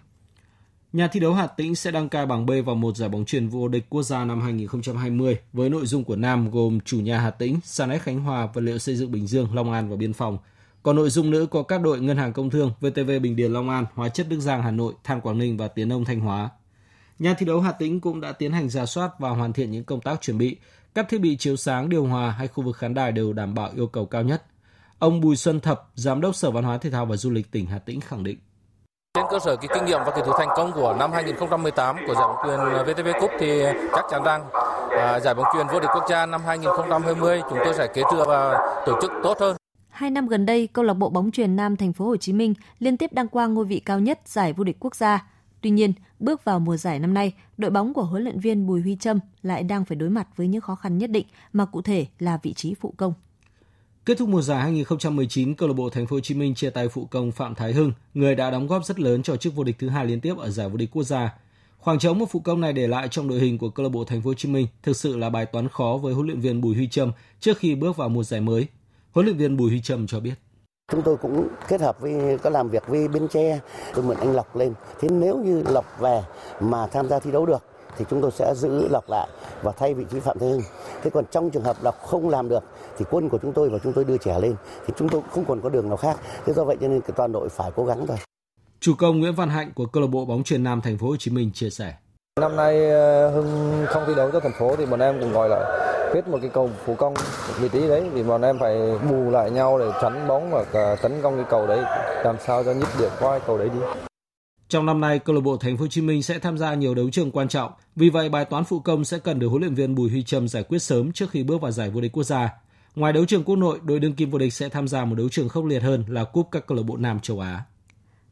Nhà thi đấu Hà Tĩnh sẽ đăng cai bảng B vào một giải bóng truyền vô địch quốc gia năm 2020 với nội dung của nam gồm chủ nhà Hà Tĩnh, Sanex Khánh Hòa, vật liệu xây dựng Bình Dương, Long An và Biên phòng. Còn nội dung nữ có các đội Ngân hàng Công Thương, VTV Bình Điền Long An, Hóa chất Đức Giang Hà Nội, Than Quảng Ninh và Tiến Ông Thanh Hóa. Nhà thi đấu Hà Tĩnh cũng đã tiến hành ra soát và hoàn thiện những công tác chuẩn bị. Các thiết bị chiếu sáng, điều hòa hay khu vực khán đài đều đảm bảo yêu cầu cao nhất. Ông Bùi Xuân Thập, Giám đốc Sở Văn hóa Thể thao và Du lịch tỉnh Hà Tĩnh khẳng định. Trên cơ sở cái kinh nghiệm và cái thứ thành công của năm 2018 của giải bóng chuyền VTV Cup thì chắc chắn rằng à, giải bóng chuyền vô địch quốc gia năm 2020 chúng tôi sẽ kế thừa và tổ chức tốt hơn. Hai năm gần đây, câu lạc bộ bóng chuyền Nam Thành phố Hồ Chí Minh liên tiếp đăng quang ngôi vị cao nhất giải vô địch quốc gia. Tuy nhiên, bước vào mùa giải năm nay, đội bóng của huấn luyện viên Bùi Huy Trâm lại đang phải đối mặt với những khó khăn nhất định mà cụ thể là vị trí phụ công. Kết thúc mùa giải 2019, câu lạc bộ Thành phố Hồ Chí Minh chia tay phụ công Phạm Thái Hưng, người đã đóng góp rất lớn cho chức vô địch thứ hai liên tiếp ở giải vô địch quốc gia. Khoảng trống một phụ công này để lại trong đội hình của câu lạc bộ Thành phố Hồ Chí Minh thực sự là bài toán khó với huấn luyện viên Bùi Huy Trâm trước khi bước vào mùa giải mới. Huấn luyện viên Bùi Huy Trâm cho biết. Chúng tôi cũng kết hợp với có làm việc với Bến Tre, tôi mượn anh Lộc lên. Thế nếu như Lộc về mà tham gia thi đấu được thì chúng tôi sẽ giữ Lộc lại và thay vị trí Phạm Thế Hưng. Thế còn trong trường hợp Lộc không làm được thì quân của chúng tôi và chúng tôi đưa trẻ lên thì chúng tôi không còn có đường nào khác. Thế do vậy cho nên toàn đội phải cố gắng thôi. Chủ công Nguyễn Văn Hạnh của câu lạc bộ bóng truyền Nam Thành phố Hồ Chí Minh chia sẻ. Năm nay ờ, Hưng không thi đấu cho thành phố thì bọn em cũng gọi là hết một cái cầu phụ công vị trí đấy vì bọn em phải bù lại nhau để tránh bóng và tấn công cái cầu đấy làm sao cho nhích điểm qua cầu đấy đi. Trong năm nay, câu lạc bộ Thành phố Hồ Chí Minh sẽ tham gia nhiều đấu trường quan trọng. Vì vậy, bài toán phụ công sẽ cần được huấn luyện viên Bùi Huy Trâm giải quyết sớm trước khi bước vào giải vô địch quốc gia. Ngoài đấu trường quốc nội, đội đương kim vô địch sẽ tham gia một đấu trường khốc liệt hơn là cúp các câu lạc bộ Nam châu Á.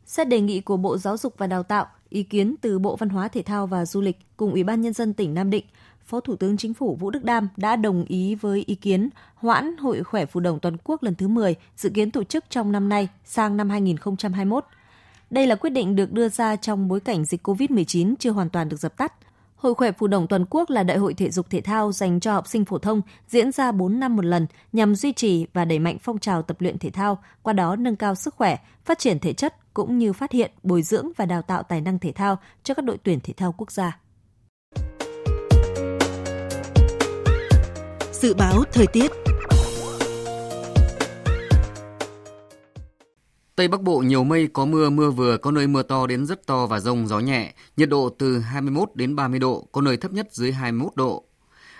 Xét đề nghị của Bộ Giáo dục và Đào tạo, ý kiến từ Bộ Văn hóa Thể thao và Du lịch cùng Ủy ban Nhân dân tỉnh Nam Định, Phó Thủ tướng Chính phủ Vũ Đức Đam đã đồng ý với ý kiến hoãn Hội khỏe phù đồng toàn quốc lần thứ 10 dự kiến tổ chức trong năm nay sang năm 2021. Đây là quyết định được đưa ra trong bối cảnh dịch COVID-19 chưa hoàn toàn được dập tắt. Hội khỏe phù đồng toàn quốc là đại hội thể dục thể thao dành cho học sinh phổ thông diễn ra 4 năm một lần nhằm duy trì và đẩy mạnh phong trào tập luyện thể thao, qua đó nâng cao sức khỏe, phát triển thể chất cũng như phát hiện, bồi dưỡng và đào tạo tài năng thể thao cho các đội tuyển thể thao quốc gia. Dự báo thời tiết Tây Bắc Bộ nhiều mây có mưa, mưa vừa, có nơi mưa to đến rất to và rông gió nhẹ, nhiệt độ từ 21 đến 30 độ, có nơi thấp nhất dưới 21 độ.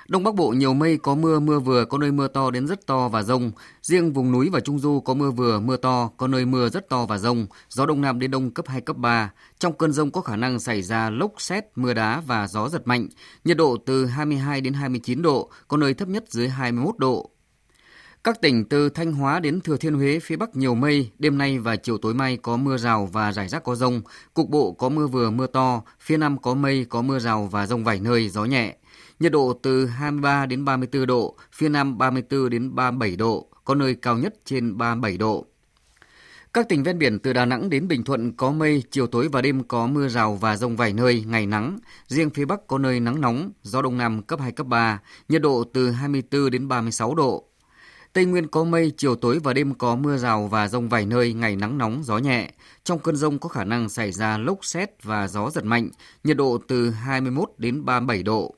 Đông Bắc Bộ nhiều mây có mưa, mưa vừa, có nơi mưa to đến rất to và rông. Riêng vùng núi và Trung Du có mưa vừa, mưa to, có nơi mưa rất to và rông. Gió Đông Nam đến Đông cấp 2, cấp 3. Trong cơn rông có khả năng xảy ra lốc xét, mưa đá và gió giật mạnh. Nhiệt độ từ 22 đến 29 độ, có nơi thấp nhất dưới 21 độ. Các tỉnh từ Thanh Hóa đến Thừa Thiên Huế phía Bắc nhiều mây, đêm nay và chiều tối mai có mưa rào và rải rác có rông, cục bộ có mưa vừa mưa to, phía Nam có mây có mưa rào và rông vài nơi, gió nhẹ. Nhiệt độ từ 23 đến 34 độ, phía Nam 34 đến 37 độ, có nơi cao nhất trên 37 độ. Các tỉnh ven biển từ Đà Nẵng đến Bình Thuận có mây, chiều tối và đêm có mưa rào và rông vài nơi, ngày nắng. Riêng phía Bắc có nơi nắng nóng, gió Đông Nam cấp 2, cấp 3, nhiệt độ từ 24 đến 36 độ. Tây Nguyên có mây, chiều tối và đêm có mưa rào và rông vài nơi, ngày nắng nóng, gió nhẹ. Trong cơn rông có khả năng xảy ra lốc xét và gió giật mạnh, nhiệt độ từ 21 đến 37 độ.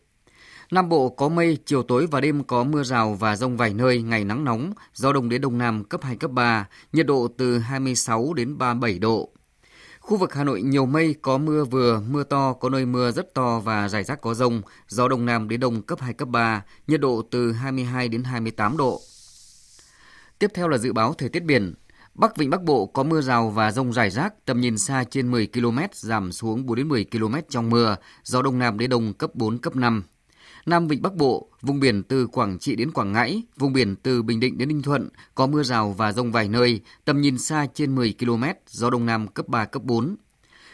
Nam Bộ có mây, chiều tối và đêm có mưa rào và rông vài nơi, ngày nắng nóng, gió đông đến đông nam cấp 2, cấp 3, nhiệt độ từ 26 đến 37 độ. Khu vực Hà Nội nhiều mây, có mưa vừa, mưa to, có nơi mưa rất to và rải rác có rông, gió đông nam đến đông cấp 2, cấp 3, nhiệt độ từ 22 đến 28 độ. Tiếp theo là dự báo thời tiết biển. Bắc Vịnh Bắc Bộ có mưa rào và rông rải rác, tầm nhìn xa trên 10 km, giảm xuống 4 đến 10 km trong mưa, gió đông nam đến đông cấp 4, cấp 5. Nam Vịnh Bắc Bộ, vùng biển từ Quảng Trị đến Quảng Ngãi, vùng biển từ Bình Định đến Ninh Thuận có mưa rào và rông vài nơi, tầm nhìn xa trên 10 km, gió đông nam cấp 3 cấp 4.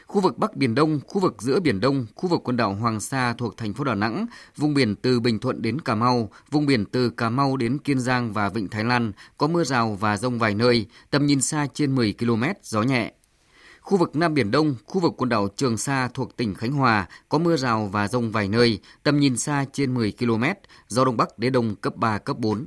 Khu vực Bắc Biển Đông, khu vực giữa Biển Đông, khu vực quần đảo Hoàng Sa thuộc thành phố Đà Nẵng, vùng biển từ Bình Thuận đến Cà Mau, vùng biển từ Cà Mau đến Kiên Giang và Vịnh Thái Lan có mưa rào và rông vài nơi, tầm nhìn xa trên 10 km, gió nhẹ. Khu vực Nam Biển Đông, khu vực quần đảo Trường Sa thuộc tỉnh Khánh Hòa có mưa rào và rông vài nơi, tầm nhìn xa trên 10 km, gió Đông Bắc đến Đông cấp 3, cấp 4.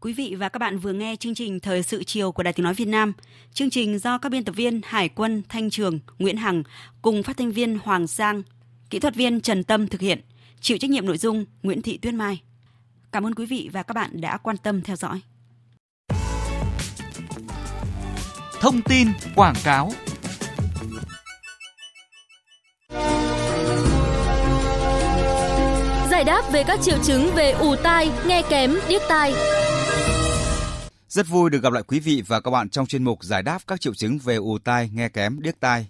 Quý vị và các bạn vừa nghe chương trình Thời sự chiều của Đài Tiếng Nói Việt Nam. Chương trình do các biên tập viên Hải quân, Thanh Trường, Nguyễn Hằng cùng phát thanh viên Hoàng Giang, kỹ thuật viên Trần Tâm thực hiện, chịu trách nhiệm nội dung Nguyễn Thị Tuyết Mai. Cảm ơn quý vị và các bạn đã quan tâm theo dõi. Thông tin quảng cáo Giải đáp về các triệu chứng về ù tai, nghe kém, điếc tai. Rất vui được gặp lại quý vị và các bạn trong chuyên mục giải đáp các triệu chứng về ù tai, nghe kém, điếc tai.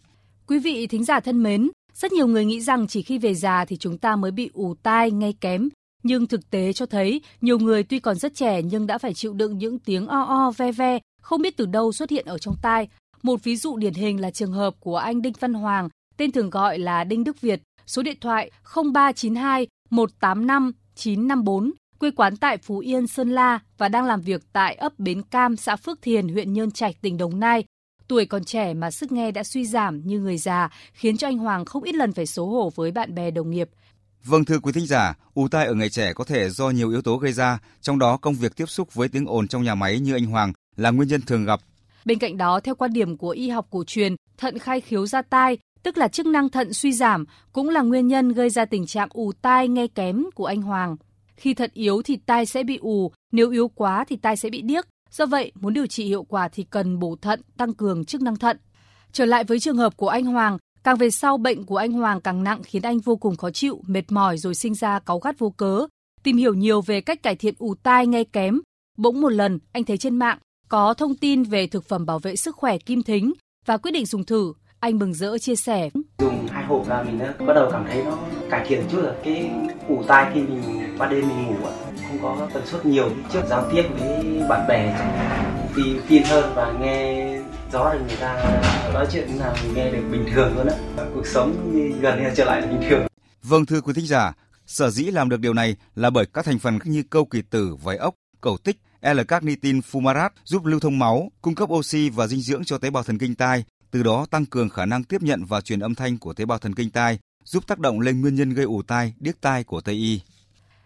Quý vị thính giả thân mến, rất nhiều người nghĩ rằng chỉ khi về già thì chúng ta mới bị ù tai, nghe kém. Nhưng thực tế cho thấy, nhiều người tuy còn rất trẻ nhưng đã phải chịu đựng những tiếng o o ve ve, không biết từ đâu xuất hiện ở trong tai. Một ví dụ điển hình là trường hợp của anh Đinh Văn Hoàng, tên thường gọi là Đinh Đức Việt, số điện thoại 0392 185 954, quê quán tại Phú Yên, Sơn La và đang làm việc tại ấp Bến Cam, xã Phước Thiền, huyện Nhơn Trạch, tỉnh Đồng Nai. Tuổi còn trẻ mà sức nghe đã suy giảm như người già, khiến cho anh Hoàng không ít lần phải xấu hổ với bạn bè đồng nghiệp. Vâng thưa quý thính giả, ù tai ở người trẻ có thể do nhiều yếu tố gây ra, trong đó công việc tiếp xúc với tiếng ồn trong nhà máy như anh Hoàng là nguyên nhân thường gặp. Bên cạnh đó, theo quan điểm của y học cổ truyền, thận khai khiếu ra tai, tức là chức năng thận suy giảm, cũng là nguyên nhân gây ra tình trạng ù tai nghe kém của anh Hoàng. Khi thận yếu thì tai sẽ bị ù, nếu yếu quá thì tai sẽ bị điếc. Do vậy, muốn điều trị hiệu quả thì cần bổ thận, tăng cường chức năng thận. Trở lại với trường hợp của anh Hoàng, càng về sau bệnh của anh Hoàng càng nặng khiến anh vô cùng khó chịu, mệt mỏi rồi sinh ra cáu gắt vô cớ. Tìm hiểu nhiều về cách cải thiện ù tai nghe kém, bỗng một lần anh thấy trên mạng có thông tin về thực phẩm bảo vệ sức khỏe kim thính và quyết định dùng thử. Anh mừng rỡ chia sẻ. Dùng hai hộp ra mình đã bắt đầu cảm thấy nó cải thiện chút rồi. Cái ủ tai khi mình ban đêm mình ngủ không có tần suất nhiều như trước giao tiếp với bạn bè thì tin hơn và nghe rõ được người ta nói chuyện là mình nghe được bình thường luôn á. Cuộc sống gần như trở lại bình thường. Vâng thưa quý thính giả, sở dĩ làm được điều này là bởi các thành phần như câu kỳ tử, vảy ốc, cầu tích, L-carnitin fumarat giúp lưu thông máu, cung cấp oxy và dinh dưỡng cho tế bào thần kinh tai, từ đó tăng cường khả năng tiếp nhận và truyền âm thanh của tế bào thần kinh tai, giúp tác động lên nguyên nhân gây ù tai, điếc tai của Tây y.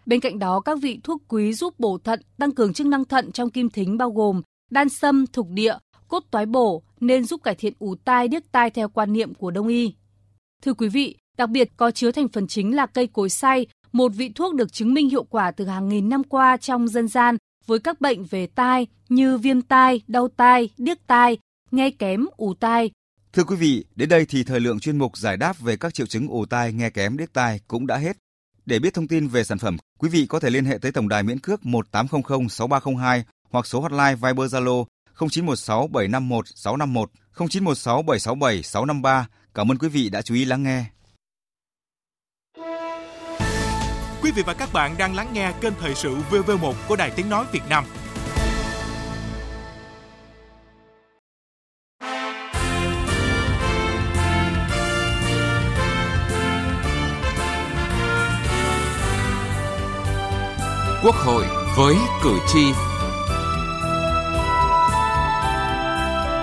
Bên cạnh đó, các vị thuốc quý giúp bổ thận, tăng cường chức năng thận trong kim thính bao gồm đan sâm, thục địa, cốt toái bổ nên giúp cải thiện ù tai, điếc tai theo quan niệm của Đông y. Thưa quý vị, đặc biệt có chứa thành phần chính là cây cối xay, một vị thuốc được chứng minh hiệu quả từ hàng nghìn năm qua trong dân gian với các bệnh về tai như viêm tai, đau tai, điếc tai, nghe kém, ù tai. Thưa quý vị, đến đây thì thời lượng chuyên mục giải đáp về các triệu chứng ù tai, nghe kém, điếc tai cũng đã hết. Để biết thông tin về sản phẩm, quý vị có thể liên hệ tới tổng đài miễn cước 1800 6302 hoặc số hotline Viber Zalo 0916 751 651 0916 767 653. Cảm ơn quý vị đã chú ý lắng nghe. Quý vị và các bạn đang lắng nghe kênh thời sự VV1 của Đài Tiếng Nói Việt Nam. Quốc hội với cử tri.